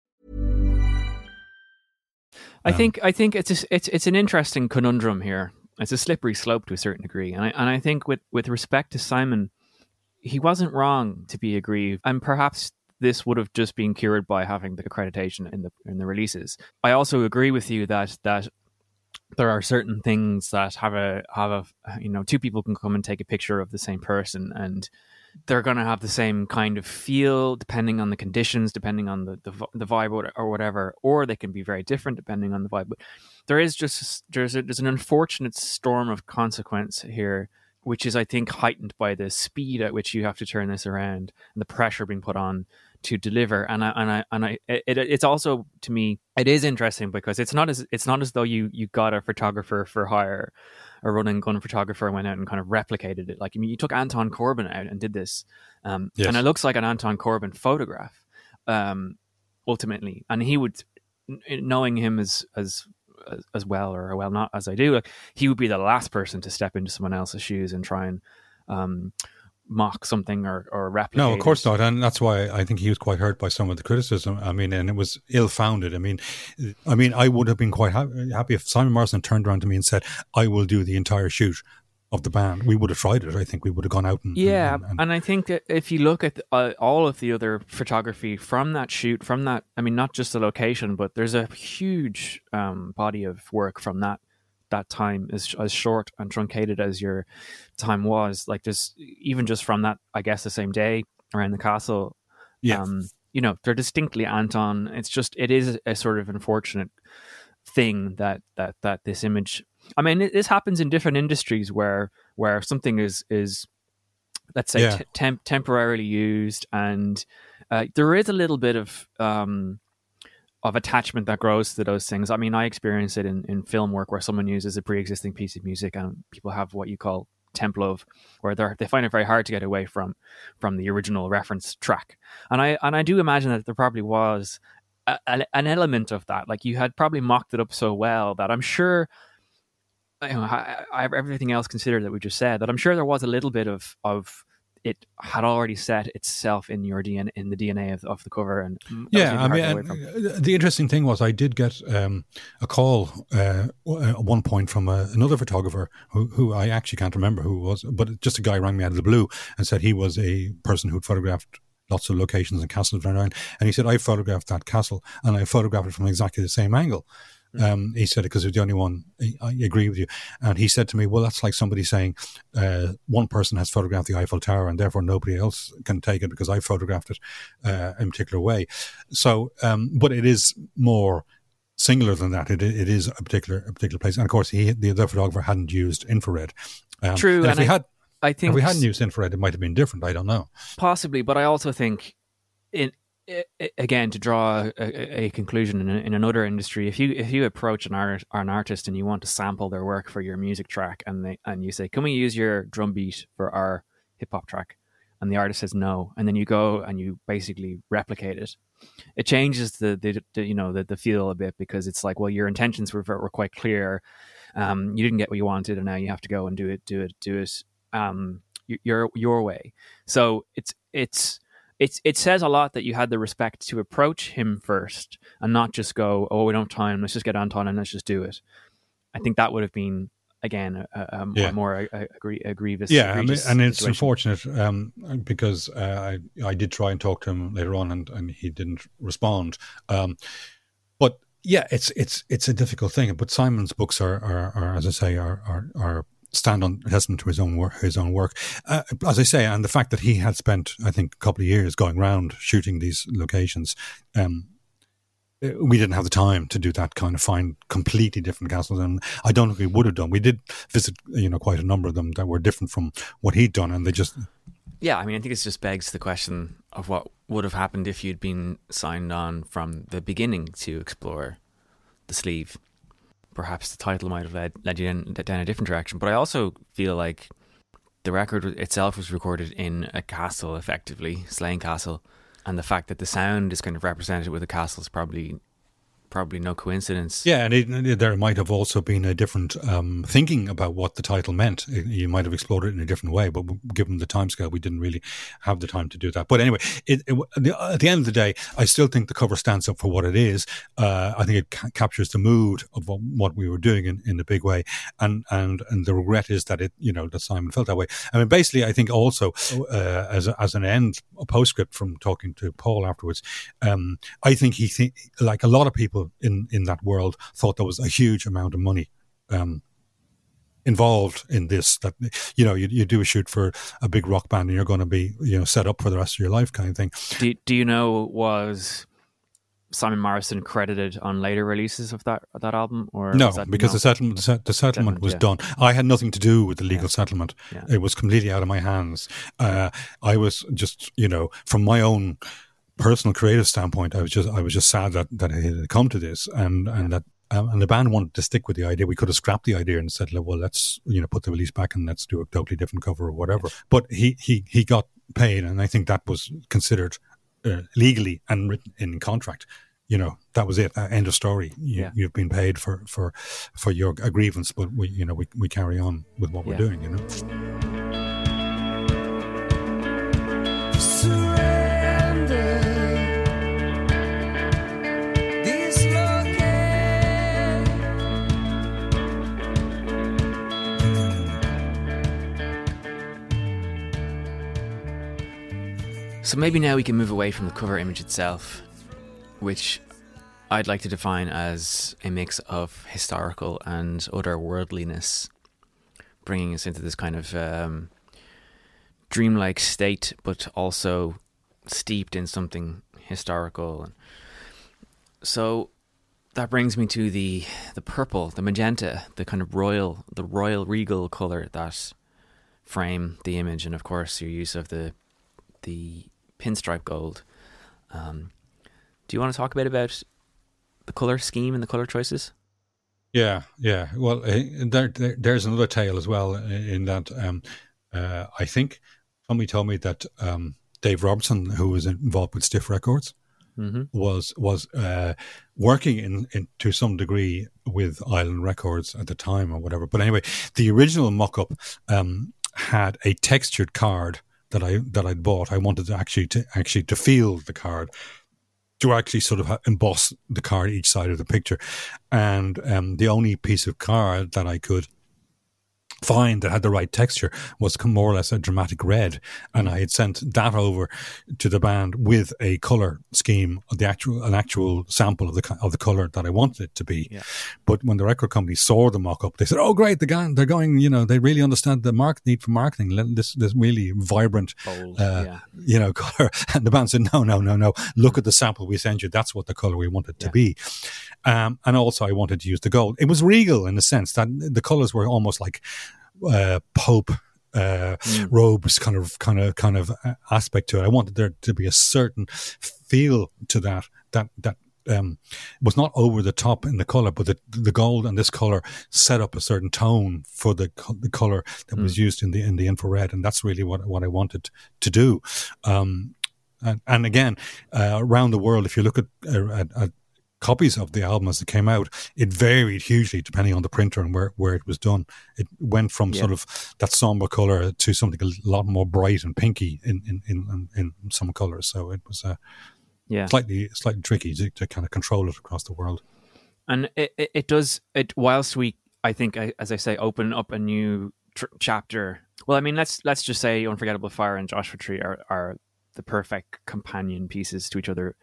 I um, think I think it's a, it's it's an interesting conundrum here. It's a slippery slope to a certain degree, and I and I think with with respect to Simon, he wasn't wrong to be aggrieved, and perhaps this would have just been cured by having the accreditation in the in the releases. I also agree with you that that there are certain things that have a have a you know two people can come and take a picture of the same person and they're going to have the same kind of feel depending on the conditions depending on the, the the vibe or, or whatever or they can be very different depending on the vibe but there is just there's a, there's an unfortunate storm of consequence here which is i think heightened by the speed at which you have to turn this around and the pressure being put on to deliver and I and I and I it, it's also to me it is interesting because it's not as it's not as though you you got a photographer for hire a running gun photographer and went out and kind of replicated it like I mean you took Anton Corbijn out and did this um, Yes. and it looks like an Anton Corbijn photograph um, ultimately and he would knowing him as as as- as well or well not as I do like, he would be the last person to step into someone else's shoes and try and um, mock something or or replicate No, of course not, and that's why I think he was quite hurt by some of the criticism. I mean, and it was ill-founded. I mean, I mean, I would have been quite ha- happy if Simon Marsden turned around to me and said, "I will do the entire shoot of the band." We would have tried it. I think we would have gone out and Yeah, and, and- and I think if you look at uh, all of the other photography from that shoot, from that, I mean, not just the location, but there's a huge um, body of work from that that time, is as short and truncated as your time was. Like, there's even just from that, I guess, the same day around the castle. yeah, Um, you know, they're distinctly Anton. It's just, it is a sort of unfortunate thing that that that this image. I mean, it, this happens in different industries where where something is is let's say Yeah. t- temp- temporarily used, and uh, there is a little bit of um, of attachment that grows to those things. I mean, I experience it in, in film work where someone uses a pre-existing piece of music and people have what you call temp love, where they they find it very hard to get away from from the original reference track. And I and I do imagine that there probably was a, a, an element of that. Like you had probably mocked it up so well that I'm sure. You know, I, I, everything else considered that we just said, that I'm sure there was a little bit of of it had already set itself in your DNA in the DNA of, of the cover, and yeah. I mean, to get away and, uh, the interesting thing was I did get um, a call uh, at one point from uh another photographer who, who I actually can't remember who it was, but just a guy rang me out of the blue and said he was a person who'd photographed lots of locations and castles around, and he said I photographed that castle and I photographed it from exactly the same angle. Um, he said it because it was the only one. I, agree with you, and he said to me, "Well, that's like somebody saying uh, one person has photographed the Eiffel Tower, and therefore nobody else can take it because I photographed it uh, in a particular way." So, um, but it is more singular than that. It, it is a particular a particular place, and of course, he the other photographer hadn't used infrared. Um, True, and if and we I- had I think if we hadn't used infrared, it might have been different. I don't know. possibly, but I also think in again to draw a, a- conclusion in, in another industry, if you if you approach an art an artist and you want to sample their work for your music track, and they and you say, "Can we use your drum beat for our hip hop track?" and the artist says no, and then you go and you basically replicate it. It changes the, the, the you know the, the feel a bit because it's like, well, your intentions were were quite clear. Um, you didn't get what you wanted, and now you have to go and do it, do it, do it um, your your way. So it's it's it's it says a lot that you had the respect to approach him first and not just go, oh, we don't have time, let's just get Anton and let's just do it. I think that would have been again a, a, Yeah. a more a, a, a grievous. yeah, egregious and it's situation. unfortunate um, because uh, I I did try and talk to him later on, and, and he didn't respond. Um, but yeah, it's it's it's a difficult thing. But Simon's books are are, are as I say, are are, are stand on testament to his own work. His own work, uh, as I say, and the fact that he had spent, I think, a couple of years going around shooting these locations. Um, uh, we didn't have the time to do that kind of find completely different castles, and I don't think we would have done. We did visit, you know, quite a number of them that were different from what he'd done, and they just Yeah, I mean, I think it just begs the question of what would have happened if you'd been signed on from the beginning to explore the sleeve. Perhaps the title might have led, led you in, down a different direction. But I also feel like the record itself was recorded in a castle, effectively, Slane Castle. And the fact that the sound is kind of represented with a castle is probably probably no coincidence. Yeah, and it, there might have also been a different um, thinking about what the title meant. You might have explored it in a different way, but given the timescale, we didn't really have the time to do that. But anyway, it, it, at the end of the day, I still think the cover stands up for what it is. Uh, I think it ca- captures the mood of what, what we were doing in, in a big way, and and and the regret is that it, you know, that Simon felt that way. I mean, basically, I think also uh, as a, as an end, a postscript from talking to Paul afterwards, um, I think he like a lot of people in in that world thought there was a huge amount of money um, involved in this. That you know, you, you do a shoot for a big rock band, and you're going to be you know set up for the rest of your life, kind of thing. Do, do you know was Simon Marsden credited on later releases of that that album, or No, that- because no? the settlement the, the settlement Settlement, was yeah. done. I had nothing to do with the legal Yeah. settlement. Yeah. It was completely out of my hands. Uh, I was just you know from my own personal creative standpoint, I was just I was just sad that that it had come to this, and and that. Um, and the band wanted to stick with the idea. We could have scrapped the idea and said, "Well, let's you know put the release back and let's do a totally different cover or whatever." But he he he got paid, and I think that was considered uh, legally and written in contract. You know that was it. Uh, end of story. You, Yeah. You've been paid for for for your a grievance, but we you know we we carry on with what we're doing. You know. So maybe now we can move away from the cover image itself, which I'd like to define as a mix of historical and otherworldliness, bringing us into this kind of um, dreamlike state, but also steeped in something historical. So that brings me to the the purple, the magenta, the kind of royal, the royal regal color that frame the image, and of course your use of the the pinstripe gold. Um, do you want to talk a bit about the color scheme and the color choices? Yeah, yeah. Well, uh, there, there, there's another tale as well in that um, uh, I think somebody told me that um, Dave Robinson, who was involved with Stiff Records, Mm-hmm. was was uh, working in, in to some degree with Island Records at the time or whatever. But anyway, the original mock-up um, had a textured card that I that I'd bought. I wanted to actually to actually to feel the card to actually sort of emboss the card each side of the picture, and um, the only piece of card that I could find that had the right texture was more or less a dramatic red. And I had sent that over to the band with a color scheme the actual an actual sample of the of the color that I wanted it to be. Yeah. but when the record company saw the mock-up they said oh great the guy they're going you know they really understand the mark need for marketing. This this really vibrant Bold, uh, yeah. you know color and the band said no no no no. Look at the sample we sent you. That's what the color we want it to Yeah. be. Um, and also I wanted to use the gold. It was regal in the sense that the colors were almost like uh, Pope uh, robes kind of kind of kind of uh, aspect to it. I wanted there to be a certain feel to that that that um, was not over the top in the color, but the the gold and this color set up a certain tone for the the color that was used in the in the infrared, and that's really what what I wanted to do. Um, and, and again, uh, around the world, if you look at, uh, at, at copies of the album as it came out, it varied hugely depending on the printer and where, where it was done. It went from Yeah. sort of that somber color to something a lot more bright and pinky in, in, in, in some colors. So it was uh, Yeah. slightly slightly tricky to, to kind of control it across the world. And it, it, it does it whilst we I think, as I say, open up a new tr- chapter. Well, I mean, let's let's just say Unforgettable Fire and Joshua Tree are, are the perfect companion pieces to each other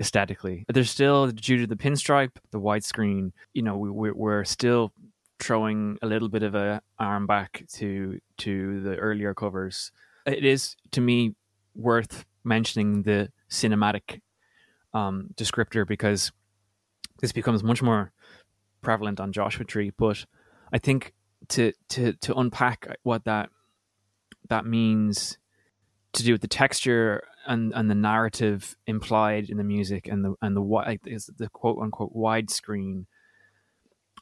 aesthetically. There's still due to the pinstripe, the widescreen. You know, we, we're still throwing a little bit of a arm back to to the earlier covers. It is to me worth mentioning the cinematic um, descriptor because this becomes much more prevalent on Joshua Tree. But I think to to to unpack what that that means to do with the texture and and the narrative implied in the music and the and the is the quote unquote widescreen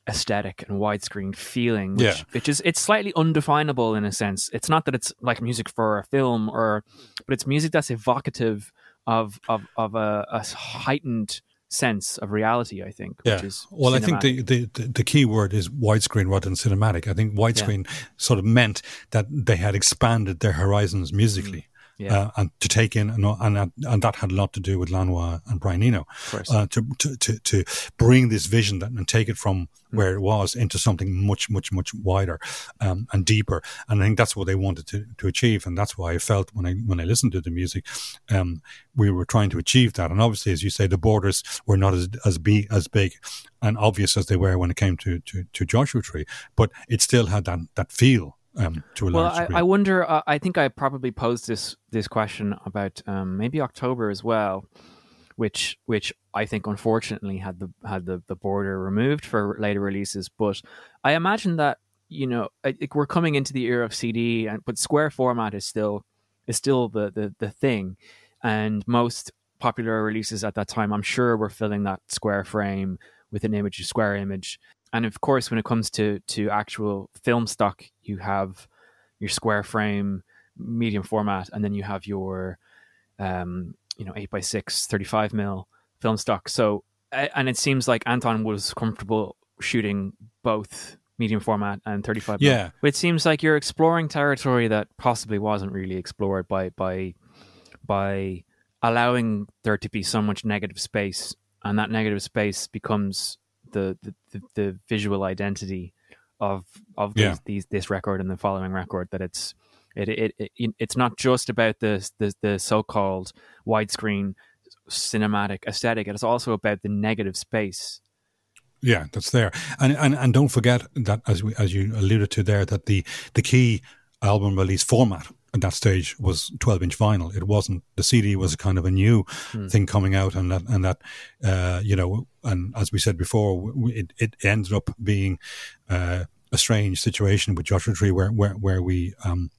aesthetic and widescreen feeling which, yeah. which is it's slightly undefinable in a sense it's not that it's like music for a film or but it's music that's evocative of of of a, a heightened sense of reality. I think. Yeah. well, cinematic. I think the, the, the key word is widescreen rather than cinematic. I think widescreen yeah. sort of meant that they had expanded their horizons musically. Mm yeah. uh, and to take in, and, and, and that had a lot to do with Lanois and Brian Eno, uh, to, to, to, to bring this vision that, and take it from mm. where it was into something much, much, much wider um, and deeper. And I think that's what they wanted to, to achieve. And that's why I felt when I, when I listened to the music, um, we were trying to achieve that. And obviously, as you say, the borders were not as, as, be, as big and obvious as they were when it came to, to, to Joshua Tree, but it still had that, that feel um, to a well, large degree. I, I wonder. Uh, I think I probably posed this this question about um, maybe October as well, which which I think unfortunately had the had the, the border removed for later releases. But I imagine that you know we're coming into the era of CD, and but square format is still is still the the, the thing, and most popular releases at that time, I'm sure, were filling that square frame with an image, a square image and of course, when it comes to to actual film stock, you have your square frame, medium format, and then you have your um, you know 8 by 6 35 mil film stock. So and it seems like Anton was comfortable shooting both medium format and 35 mil. yeah but it seems like you're exploring territory that possibly wasn't really explored by by by allowing there to be so much negative space and that negative space becomes the the, the visual identity of of these, yeah. these this record and the following record that it's it, it, it it's not just about the the, the so-called widescreen cinematic aesthetic it's also about the negative space yeah that's there and and, and don't forget that as we as you alluded to there that the the key album release format at that stage was 12 inch vinyl. It wasn't the CD was kind of a new hmm. thing coming out, and that and that uh, you know, and as we said before, it it ended up being uh, a strange situation with Joshua Tree where where where we um,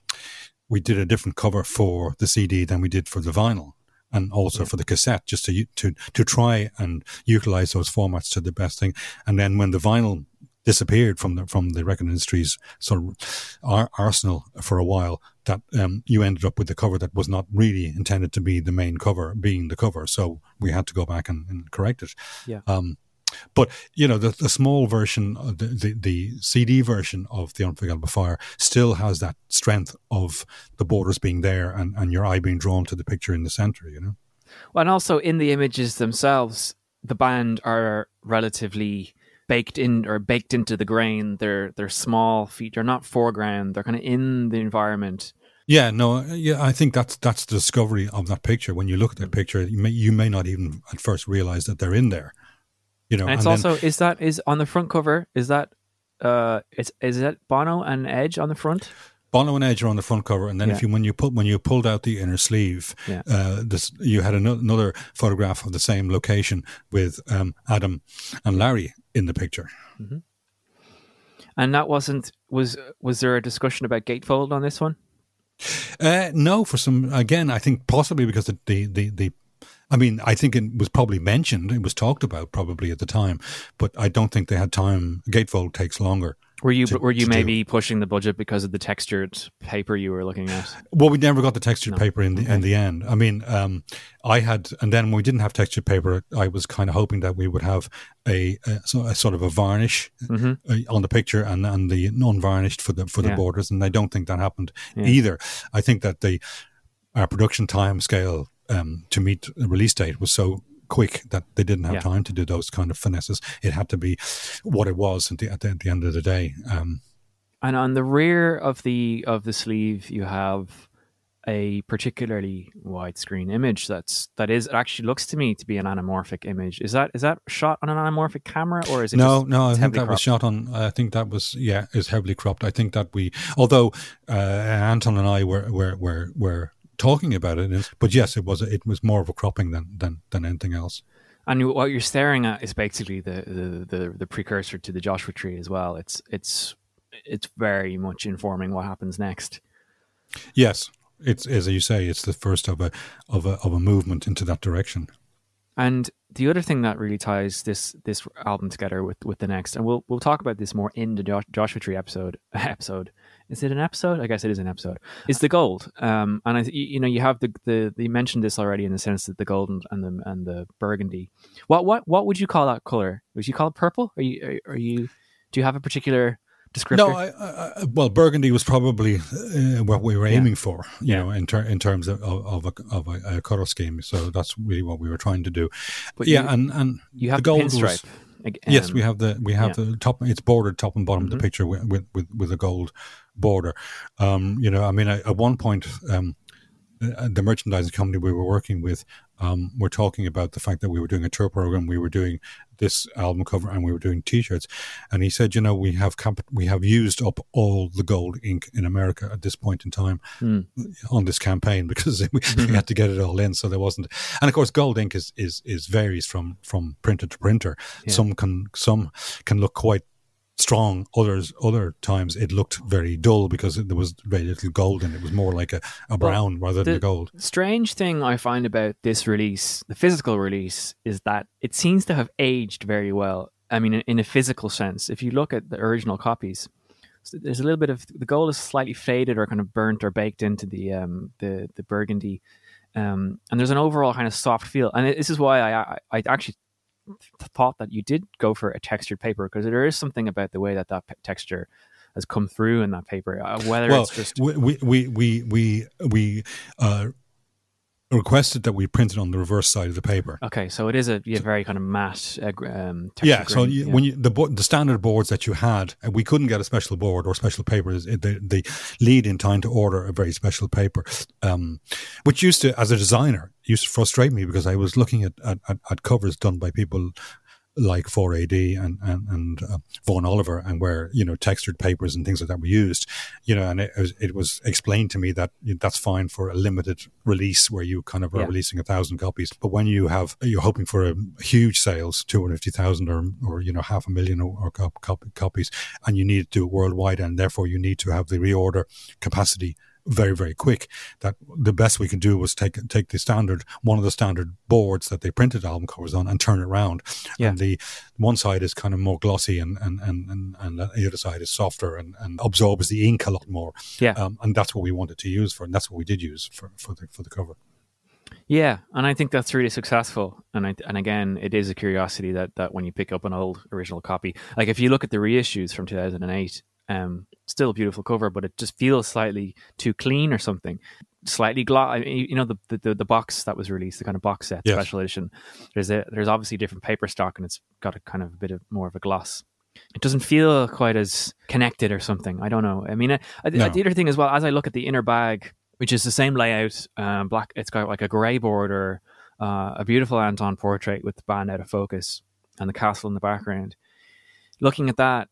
we did a different cover for the CD than we did for the vinyl. And also yeah. for the cassette, just to to to try and utilize those formats to the best thing. And then when the vinyl disappeared from the from the record industry's sort of ar- arsenal for a while. That um, you ended up with the cover that was not really intended to be the main cover, being the cover. So we had to go back and, and correct it. Yeah. Um, but you know the, the small version, the, the, the CD version of the Unforgettable Fire still has that strength of the borders being there and, and your eye being drawn to the picture in the center. You know. Well, and also in the images themselves, the band are relatively baked in or baked into the grain. They're they're small feet. They're not foreground. They're kind of in the environment. Yeah, no, yeah, I think that's that's the discovery of that picture. When you look at that picture, you may you may not even at first realize that they're in there. You know, and it's and also then, is that is on the front cover. Is that uh, is is that Bono and Edge on the front? Bono and Edge are on the front cover, and then yeah. if you when you put when you pulled out the inner sleeve, yeah. uh, this you had another photograph of the same location with um, Adam and Larry in the picture. Mm-hmm. And that wasn't was was there a discussion about gatefold on this one? Uh, no, for some again, I think possibly because the, the the, the I mean, I think it was probably mentioned, it was talked about probably at the time, but I don't think they had time. Gatefold takes longer were you to, were you maybe do. pushing the budget because of the textured paper you were looking at? Well, we never got the textured no. paper in the okay. in the end. I mean, um, I had, and then when we didn't have textured paper, I was kind of hoping that we would have a, a, a sort of a varnish mm-hmm. uh, on the picture and and the non varnished for the for the yeah. borders, and I don't think that happened yeah. either. I think that the our production time scale um, to meet the release date was so quick that they didn't have Yeah. time to do those kind of finesses. It had to be what it was at the, at the, at the end of the day. Um, And on the rear of the of the sleeve, you have a particularly widescreen image. That's that is it actually looks to me to be an anamorphic image. Is that is that shot on an anamorphic camera or is it no, no, I think that was shot on. I think that was yeah, is heavily cropped. I think that we, although uh, Anton and I were were were, were talking about it, but yes, it was it was more of a cropping than than than anything else. And what you're staring at is basically the, the, the, the precursor to the Joshua tree as well. It's it's it's very much informing what happens next. Yes, it's as you say, it's the first of a of a of a movement into that direction. And the other thing that really ties this this album together with, with the next, and we'll we'll talk about this more in the Joshua Tree episode. Episode is it an episode? I guess it is an episode. Is the gold, um, and I you, know you have the the you mentioned this already in the sense that the gold and, and the and the burgundy. What what what would you call that color? Would you call it purple? Are you are, are you do you have a particular descriptor? No, I, I, well, Burgundy was probably uh, what we were Yeah. aiming for, you Yeah. know, in, ter- in terms of, of, a, of a, a color scheme. So that's really what we were trying to do. But yeah, you- and and you have the gold was- pinstripe. ag- yes, we have the we have yeah. the top. It's bordered top and bottom of Mhm. the picture with, with with with a gold border. Um, you know, I mean, at at one point, um, uh, the merchandising company we were working with um, were talking about the fact that we were doing a tour program, we were doing this album cover, and we were doing T-shirts. And he said, you know, we have comp- we have used up all the gold ink in America at this point in time Hmm. on this campaign because we, we had to get it all in, so there wasn't. And of course, gold ink is is, is varies from from printer to printer. Yeah. Some can some can look quite strong. Others other times it looked very dull because there was very little gold and it. Was more like a, a brown rather than a gold. strange thing I find about this release, the physical release, is that it seems to have aged very well. I mean, in, a physical sense, if you look at the original copies, there's a little bit of the gold is slightly faded or kind of burnt or baked into the um, the the burgundy, um, and there's an overall kind of soft feel. And this is why I I, I actually thought that you did go for a textured paper because there is something about the way that that p- texture has come through in that paper. Uh, whether well, it's just we we we we we, we uh, requested that we printed on the reverse side of the paper. Okay, so it is a yeah, very kind of matte. Uh, um, texture Yeah, so you, yeah. when you the the standard boards that you had, we couldn't get a special board or special paper. They, they lead in time to order a very special paper, um, which used to, as a designer, used to frustrate me because I was looking at, at, at covers done by people like 4AD and and, and uh, Vaughan Oliver, and where you know textured papers and things like that were used, you know, and it was, it was explained to me that you know, that's fine for a limited release where you kind of are Yeah. releasing a thousand copies, but when you have you're hoping for a huge sales, two hundred fifty thousand or or you know half a million or, or cop, cop, copies, and you need to do it worldwide, and therefore you need to have the reorder capacity very very quick that the best we can do was take take the standard one of the standard boards that they printed album covers on and turn it around Yeah. and the one side is kind of more glossy and and and and, and the other side is softer and, and absorbs the ink a lot more Yeah. um, and that's what we wanted to use for and that's what we did use for for the for the cover Yeah, and I think that's really successful. And I, and again, it is a curiosity that that when you pick up an old original copy, like if you look at the reissues from 2008, um, still a beautiful cover, but it just feels slightly too clean or something. Slightly gloss, you know, the, the the box that was released, the kind of box set Yes. special edition. There's a there's obviously different paper stock, and it's got a kind of a bit of more of a gloss. It doesn't feel quite as connected or something. I don't know. I mean, I, I, No. the other thing as well, as I look at the inner bag, which is the same layout, um, black. It's got like a grey border, uh, a beautiful Anton portrait with the band out of focus, and the castle in the background. Looking at that,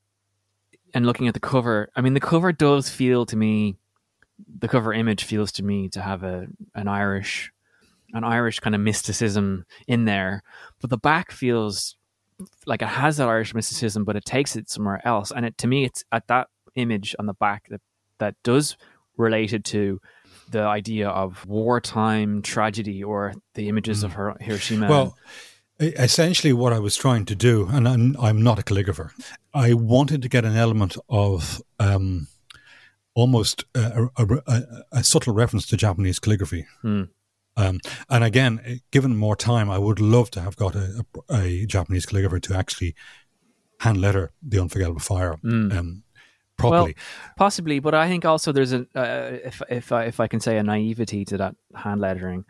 and looking at the cover, I mean, the cover does feel to me, the cover image feels to me to have a an Irish, an Irish kind of mysticism in there, but the back feels like it has that Irish mysticism, but it takes it somewhere else. And it to me, it's at that image on the back that that does related to the idea of wartime tragedy or the images hmm. of Hir- Hiroshima. Well, essentially, what I was trying to do, and I'm, I'm not a calligrapher, I wanted to get an element of um, almost a, a, a, a subtle reference to Japanese calligraphy. Hmm. Um, and again, eh, given more time, I would love to have got a, a, a Japanese calligrapher to actually hand letter the unforgettable fire Hmm. um, properly. possibly, but I think also there's a uh, if if I, if I can say a naivety to that hand lettering.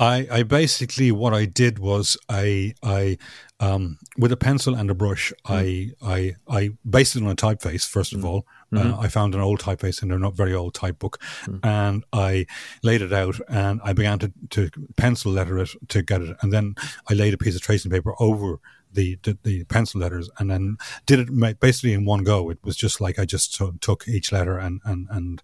I, I basically what I did was I I um, with a pencil and a brush I I I based it on a typeface first of all. Uh, I found an old typeface in a not very old type book, and I laid it out and I began to, to pencil letter it to get it, and then I laid a piece of tracing paper over the, the, the pencil letters and then did it basically in one go. It was just like I just t- took each letter and and and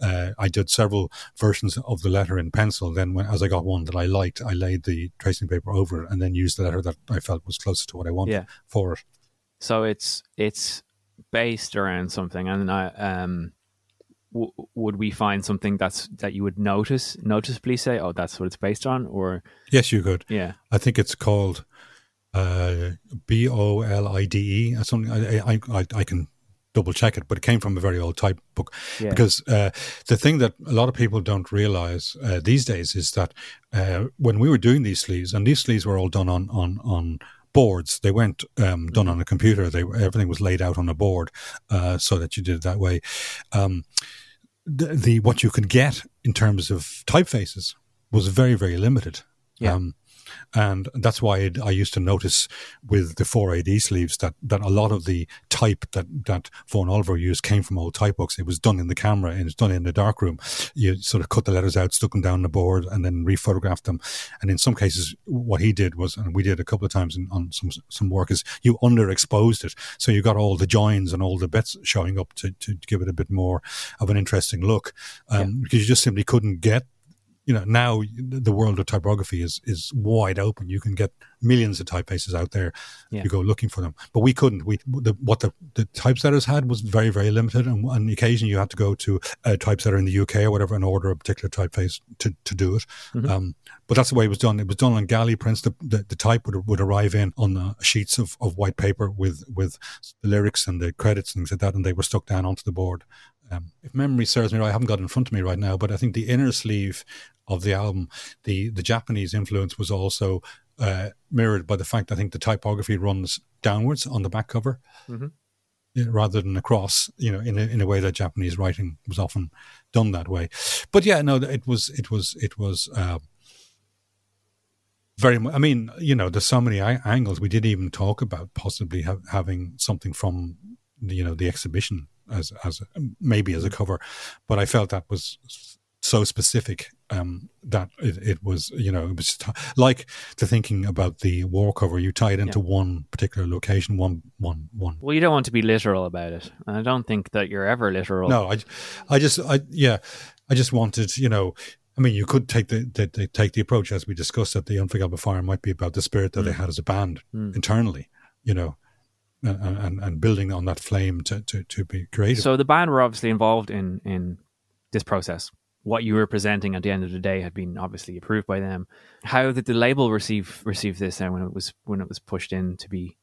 uh, I did several versions of the letter in pencil. Then when, as I got one that I liked, I laid the tracing paper over it and then used the letter that I felt was closest to what I wanted Yeah. for it. So it's it's based around something, and I um. W- would we find something that's that you would notice noticeably say, "Oh, that's what it's based on," or Yes, you could. yeah, I think it's called uh, B O L I D E. or Something I, I I I can double check it, but it came from a very old type book. Yeah. Because uh, the thing that a lot of people don't realize uh, these days is that uh, when we were doing these sleeves, and these sleeves were all done on on on boards. They weren't um, done on a computer. They everything was laid out on a board, uh, so that you did it that way. Um, the, the what you could get in terms of typefaces was very very limited. Yeah. Um, and that's why it, I used to notice with the 4AD sleeves that, that a lot of the type that, that Vaughan Oliver used came from old type books. It was done in the camera and it's done in the darkroom. You sort of cut the letters out, stuck them down the board and then rephotographed them. And in some cases, what he did was, and we did a couple of times in, on some, some work is you underexposed it. So you got all the joins and all the bits showing up to, to give it a bit more of an interesting look. Um, because you just simply couldn't get you know now the world of typography is is wide open. You can get millions of typefaces out there Yeah. you go looking for them. But we couldn't. We the, what the, the typesetters had was very very limited. And on occasion you had to go to a typesetter in the uk or whatever and order a particular typeface to, to do it. Um, but that's the way it was done. It was done on galley prints. The, the, the type would, would arrive in on uh, sheets of, of white paper with with the lyrics and the credits and things like that and they were stuck down onto the board um, if memory serves me right, I haven't got it in front of me right now, but I think the inner sleeve of the album, the the Japanese influence was also uh, mirrored by the fact I think the typography runs downwards on the back cover Mhm. rather than across. You know, in a, in a way that Japanese writing was often done that way. But yeah, no, it was it was it was. Uh, very much. I mean, you know, there's so many angles. We didn't even talk about possibly ha- having something from, the, you know, the exhibition as as maybe as a cover, but I felt that was so specific um, that it, it was, you know, it was like the thinking about the war cover. You tie it into one particular location, one one one. well, you don't want to be literal about it, and I don't think that you're ever literal. No, I, I just, I yeah, I just wanted, you know. I mean, you could take the, the, the take the approach as we discussed that the Unforgettable Fire might be about the spirit that they had as a band internally, you know, and, and and building on that flame to to, to be creative. So the band were obviously involved in in this process. What you were presenting at the end of the day had been obviously approved by them. How did the label receive receive this then when it was when it was pushed in to be?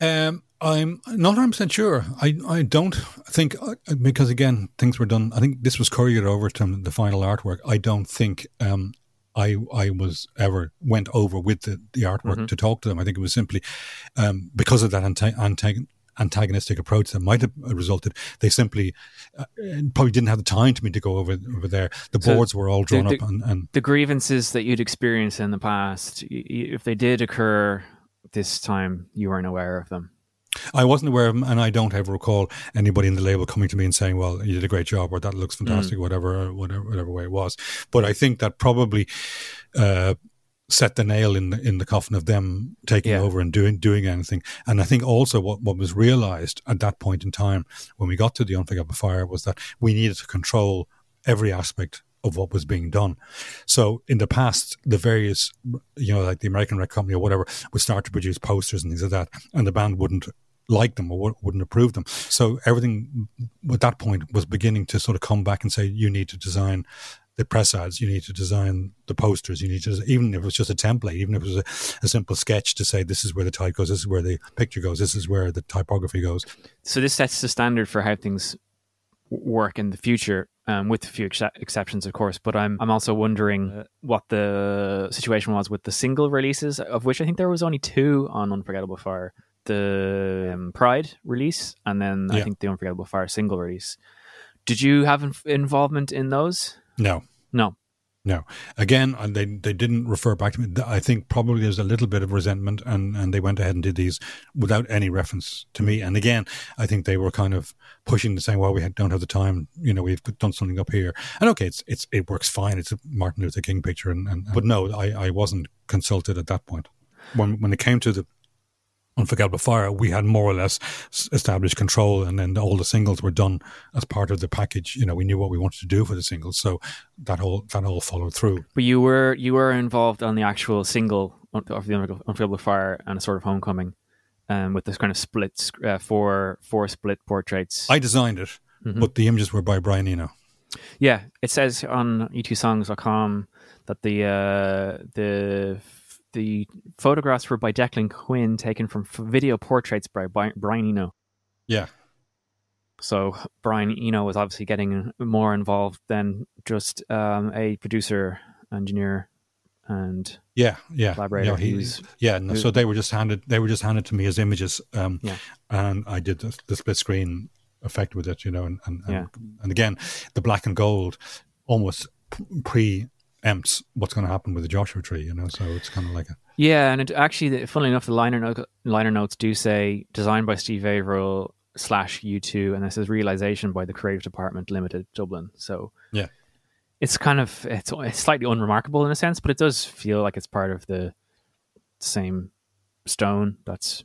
Um, I'm not 100 percent sure. I I don't think uh, because again things were done. I think this was couriered over to the final artwork. I don't think um I I was ever went over with the the artwork to talk to them. I think it was simply um because of that anta- antag- antagonistic approach that might have resulted. They simply uh, probably didn't have the time to me to go over over there. The So boards were all drawn the- up and, and The grievances that you'd experienced in the past, y- y- if they did occur this time, you weren't aware of them. I wasn't aware of them, and I don't ever recall anybody in the label coming to me and saying, "Well, you did a great job," or "That looks fantastic," whatever, whatever, whatever way it was. But I think that probably uh, set the nail in the in the coffin of them taking Yeah. over and doing doing anything. And I think also what what was realised at that point in time when we got to the Unforgettable Fire was that we needed to control every aspect of what was being done. So in the past, the various, you know, like the American Record Company or whatever, would start to produce posters and things like that, and the band wouldn't like them or wou- wouldn't approve them. So everything at that point was beginning to sort of come back and say, you need to design the press ads, you need to design the posters, you need to, even if it was just a template, even if it was a, a simple sketch to say, this is where the type goes, this is where the picture goes, this is where the typography goes. So this sets the standard for how things work in the future, um, with a few ex- exceptions, of course. But I'm I'm also wondering uh, what the situation was with the single releases, of which I think there was only two on Unforgettable Fire: the um, Pride release, and then I think the Unforgettable Fire single release. Did you have inf- involvement in those? No, No. No. Again, they they didn't refer back to me. I think probably there's a little bit of resentment, and, and they went ahead and did these without any reference to me. And again, I think they were kind of pushing the saying, "Well, we don't have the time. You know, we've done something up here." And okay, it's it's it works fine. It's a Martin Luther King picture, and, and but no, I, I wasn't consulted at that point. When when it came to the Unforgettable Fire, we had more or less established control, and then all the singles were done as part of the package. You know, we knew what we wanted to do for the singles, so that all that all followed through. But you were you were involved on the actual single of the Unforgettable Fire and a sort of homecoming, um, with this kind of split uh, four four split portraits. I designed it, mm-hmm. but the images were by Brian Eno. Yeah, it says on u2songs.com that the uh, the the photographs were by Declan Quinn, taken from video portraits by Brian Eno. Yeah. So Brian Eno was obviously getting more involved than just um, a producer, engineer, and yeah, yeah, collaborator. Yeah, he, yeah. No, so they were just handed they were just handed to me as images, um, yeah. and I did the, the, split screen effect with it, you know, and and, yeah. and, and again the black and gold almost pre empts what's going to happen with the Joshua tree, you know. So it's kind of like a yeah, and it, actually, funnily enough, the liner note, liner notes do say designed by Steve Averill slash U2, and this is realization by the Creative Department Limited, Dublin. So yeah, it's kind of it's, it's slightly unremarkable in a sense, but it does feel like it's part of the same stone that's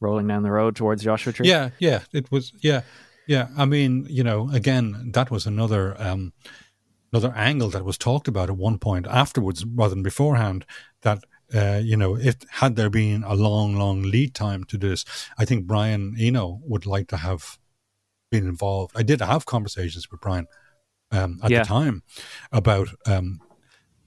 rolling down the road towards Joshua Tree. Yeah, yeah, it was. Yeah, yeah. I mean, you know, again, that was another. um another angle that was talked about at one point afterwards rather than beforehand that uh, you know, if had there been a long, long lead time to this, I think Brian Eno would like to have been involved. I did have conversations with Brian um, at yeah. the time about um,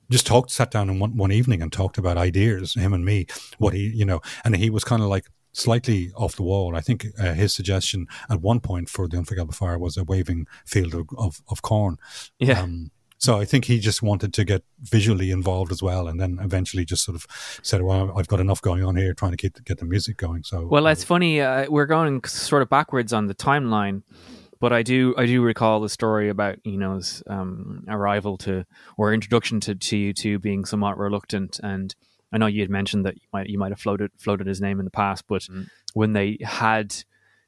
just talked, sat down in one, one evening and talked about ideas, him and me, what he, you know, and he was kind of like slightly off the wall. I think uh, his suggestion at one point for the Unforgettable Fire was a waving field of, of, of corn. Yeah. Um, so I think he just wanted to get visually involved as well, and then eventually just sort of said, "Well, I've got enough going on here, trying to keep get the music going." So well, it's uh, funny. Uh, we're going sort of backwards on the timeline, but I do I do recall the story about Eno's um, arrival to or introduction to to U2 being somewhat reluctant, and I know you had mentioned that you might you might have floated floated his name in the past, but mm. when they had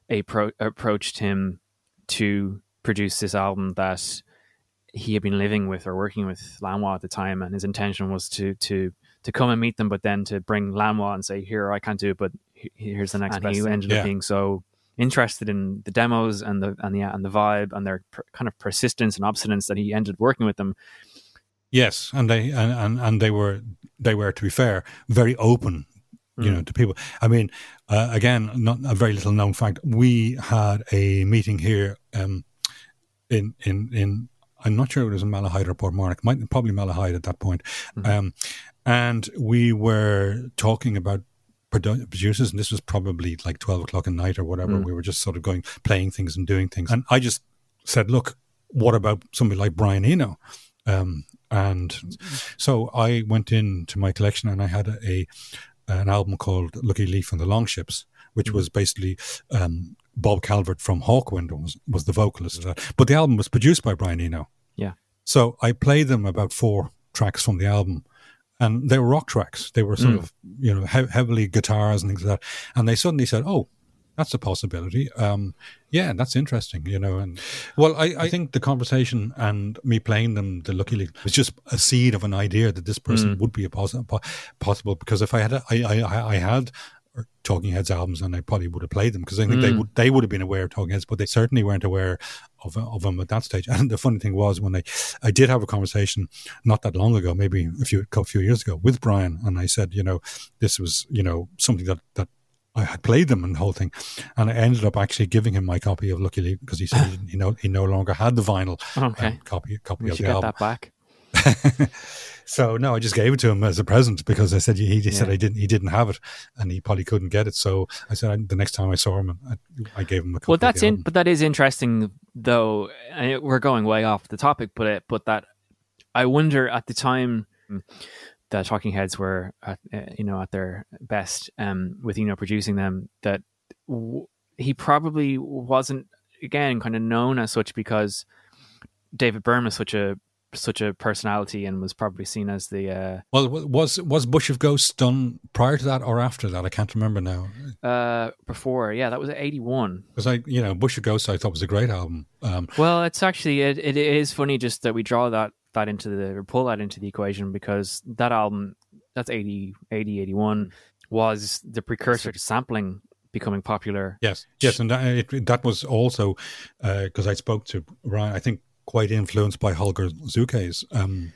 a pro- approached him to produce this album that he had been living with or working with Lanois at the time, and his intention was to to to come and meet them, but then to bring Lanois and say, "Here, I can't do it, but here's the next." And best he ended yeah. up being so interested in the demos and the and the and the vibe and their per, kind of persistence and obstinance that he ended working with them. Yes, and they and, and, and they were they were to be fair very open you know, mm. to people. I mean, uh, again, not a very little known fact. We had a meeting here um, in in in I'm not sure it was in Malahide or Portmarnock, might probably Malahide at that point. Mm-hmm. Um, and we were talking about producers, and this was probably like 12 o'clock at night or whatever. Mm. We were just sort of going, playing things and doing things. And I just said, look, what about somebody like Brian Eno? Um, and so I went into my collection and I had a, an album called Lucky Leif and the Longships, which mm-hmm. was basically um, Bob Calvert from Hawkwind was, was the vocalist. But the album was produced by Brian Eno. Yeah. So I played them about four tracks from the album, and they were rock tracks. They were sort mm. of you know he- heavily guitars and things like that. And they suddenly said, "Oh, that's a possibility. Um, yeah, that's interesting, you know. And well, I, I, think the conversation and me playing them, the Lucky Leif, was just a seed of an idea that this person mm. would be a possible possible. Because if I had, a, I, I, I had Talking Heads albums, and I probably would have played them because I think mm. they would they would have been aware of Talking Heads, but they certainly weren't aware of of them at that stage. And the funny thing was when I I did have a conversation not that long ago, maybe a few a few years ago, with Brian, and I said, you know, this was you know something that that I had played them and the whole thing, and I ended up actually giving him my copy of Lucky because he said he, he, no he no longer had the vinyl okay. um, copy copy we of the get album. that back. so no, I just gave it to him as a present because I said he, he yeah. said I didn't he didn't have it and he probably couldn't get it. So I said I, the next time I saw him, I, I gave him a. Copy. Well, that's in, but that is interesting though. we're going way off the topic, but it, but that I wonder at the time the Talking Heads were at, uh, you know at their best um, with you know producing them that w- he probably wasn't again kind of known as such because David Byrne is such a such a personality and was probably seen as the uh, Well, was was Bush of Ghosts done prior to that or after that? I can't remember now. uh, before. Yeah, that was eighty one. Because I, you know, Bush of Ghosts, I thought was a great album. Um, Well, it's actually it, it is funny just that we draw that that into the or pull that into the equation because that album that's 80 80 81 was the precursor to sampling becoming popular. yes, yes, and that, it, that was also because I spoke to Ryan. I think quite influenced by Holger Czukay's um,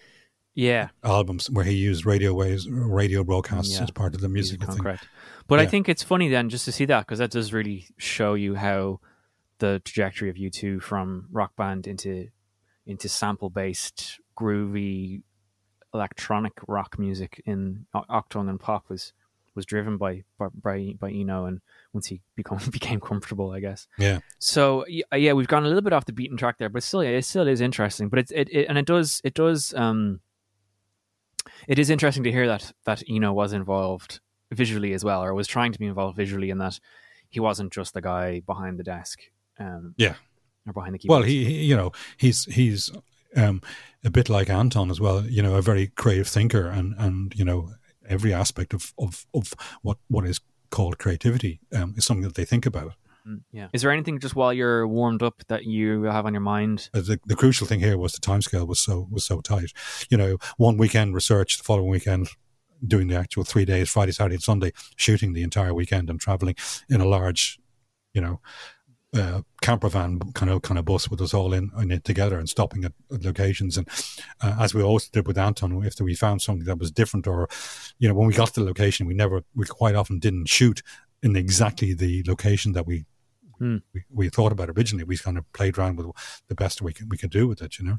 Yeah, albums, where he used radio waves, radio broadcasts Yeah. as part of the music. I think. correct. But I think it's funny then just to see that because that does really show you how the trajectory of U two from rock band into into sample based groovy electronic rock music in O- Achtung and pop was was driven by by by, Eno and once he become became comfortable, I guess. Yeah, So yeah, we've gone a little bit off the beaten track there, but still, it still is interesting. But it, it, it and it does it does um, it is interesting to hear that that Eno was involved visually as well, or was trying to be involved visually, in that he wasn't just the guy behind the desk, um, yeah. or behind the keyboard. Well, he, he you know, he's he's um, a bit like Anton as well. You know, a very creative thinker, and and you know, every aspect of of, of what what is called creativity um, is something that they think about. Mm, yeah. Is there anything just while you're warmed up that you have on your mind? Uh, The, the crucial thing here was the timescale was so was so tight. You know, one weekend research, the following weekend doing the actual three days, Friday, Saturday, and Sunday, shooting the entire weekend and traveling in a large, you know, uh, camper van kind of kind of bus with us all in, in it together and stopping at, at locations. And uh, as we always did with Anton, if we found something that was different, or you know, when we got to the location, we never, we quite often didn't shoot in exactly the location that we Hmm. we, we thought about originally. We kind of played around with the best we could, we could do with it, you know.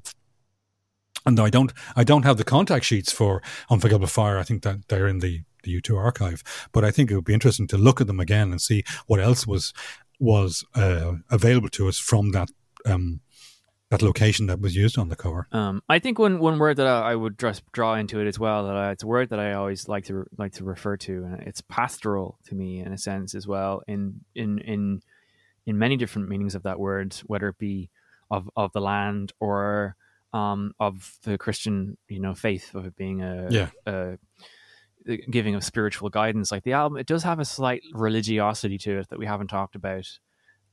And though I don't I don't have the contact sheets for Unforgettable Fire. I think that they're in the the U2 archive, but I think it would be interesting to look at them again and see what else was was uh, available to us from that um, that location that was used on the cover. Um, I think one, one word that I, I would just draw into it as well that I, it's a word that I always like to like to refer to, and it's pastoral to me in a sense as well. In in in in many different meanings of that word, whether it be of of the land or um, of the Christian, you know, faith of it being a Yeah. a giving of spiritual guidance. Like the album, it does have a slight religiosity to it that we haven't talked about,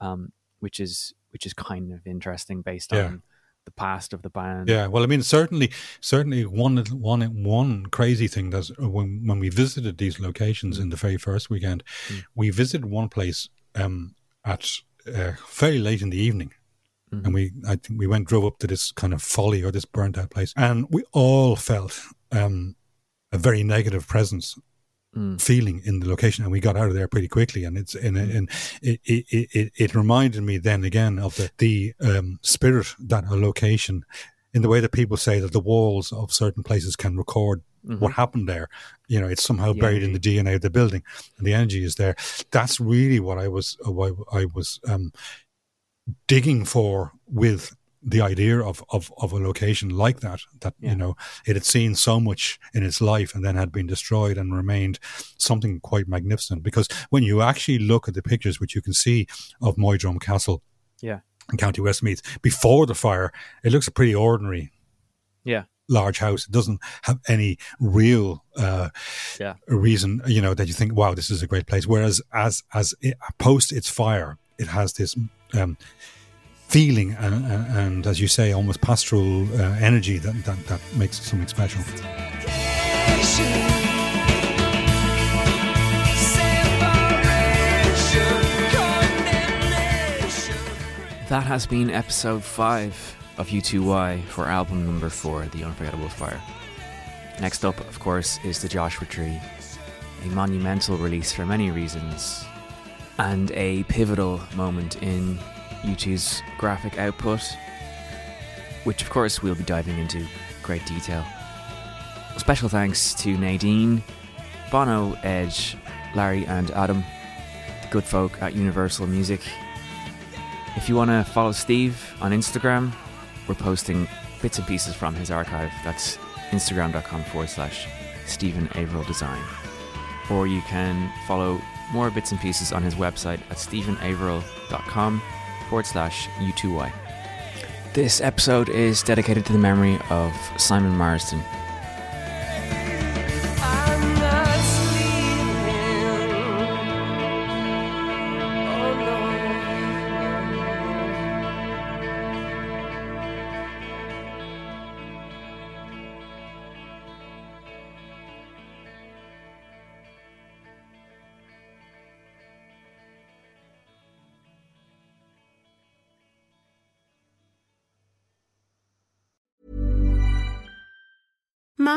um, which is which is kind of interesting based Yeah. on the past of the band. Yeah, well, I mean, certainly, certainly one one one crazy thing that's uh, when when we visited these locations in the very first weekend, we visited one place um, at uh, very late in the evening. And we, I think we went drove up to this kind of folly or this burnt out place, and we all felt um, a very negative presence feeling in the location, and we got out of there pretty quickly. And it's and, and it, it it it reminded me then again of the the um, spirit that a location, in the way that people say that the walls of certain places can record what happened there. You know, it's somehow buried in the DNA of the building, and the energy is there. That's really what I was uh, what I was um, digging for with the idea of, of, of a location like that, that, Yeah. you know, it had seen so much in its life and then had been destroyed and remained something quite magnificent. Because when you actually look at the pictures, which you can see of Moydrum Castle Yeah. in County Westmeath before the fire, it looks a pretty ordinary Yeah. large house. It doesn't have any real uh, Yeah. reason, you know, that you think, wow, this is a great place. Whereas as as it, post its fire, it has this um, feeling and, and, and, as you say, almost pastoral uh, energy that, that that makes something special. That has been episode 5 of U2Y for album number 4, The Unforgettable Fire. Next up, of course, is The Joshua Tree, a monumental release for many reasons, and a pivotal moment in U2's graphic output, which, of course, we'll be diving into great detail. Special thanks to Nadine, Bono, Edge, Larry, and Adam, the good folk at Universal Music. If you want to follow Steve on Instagram, we're posting bits and pieces from his archive. That's instagram.com forward slash Stephen Averill Design. Or you can follow more bits and pieces on his website at stephenaverill.com forward slash U2Y. This episode is dedicated to the memory of Simon Marsden.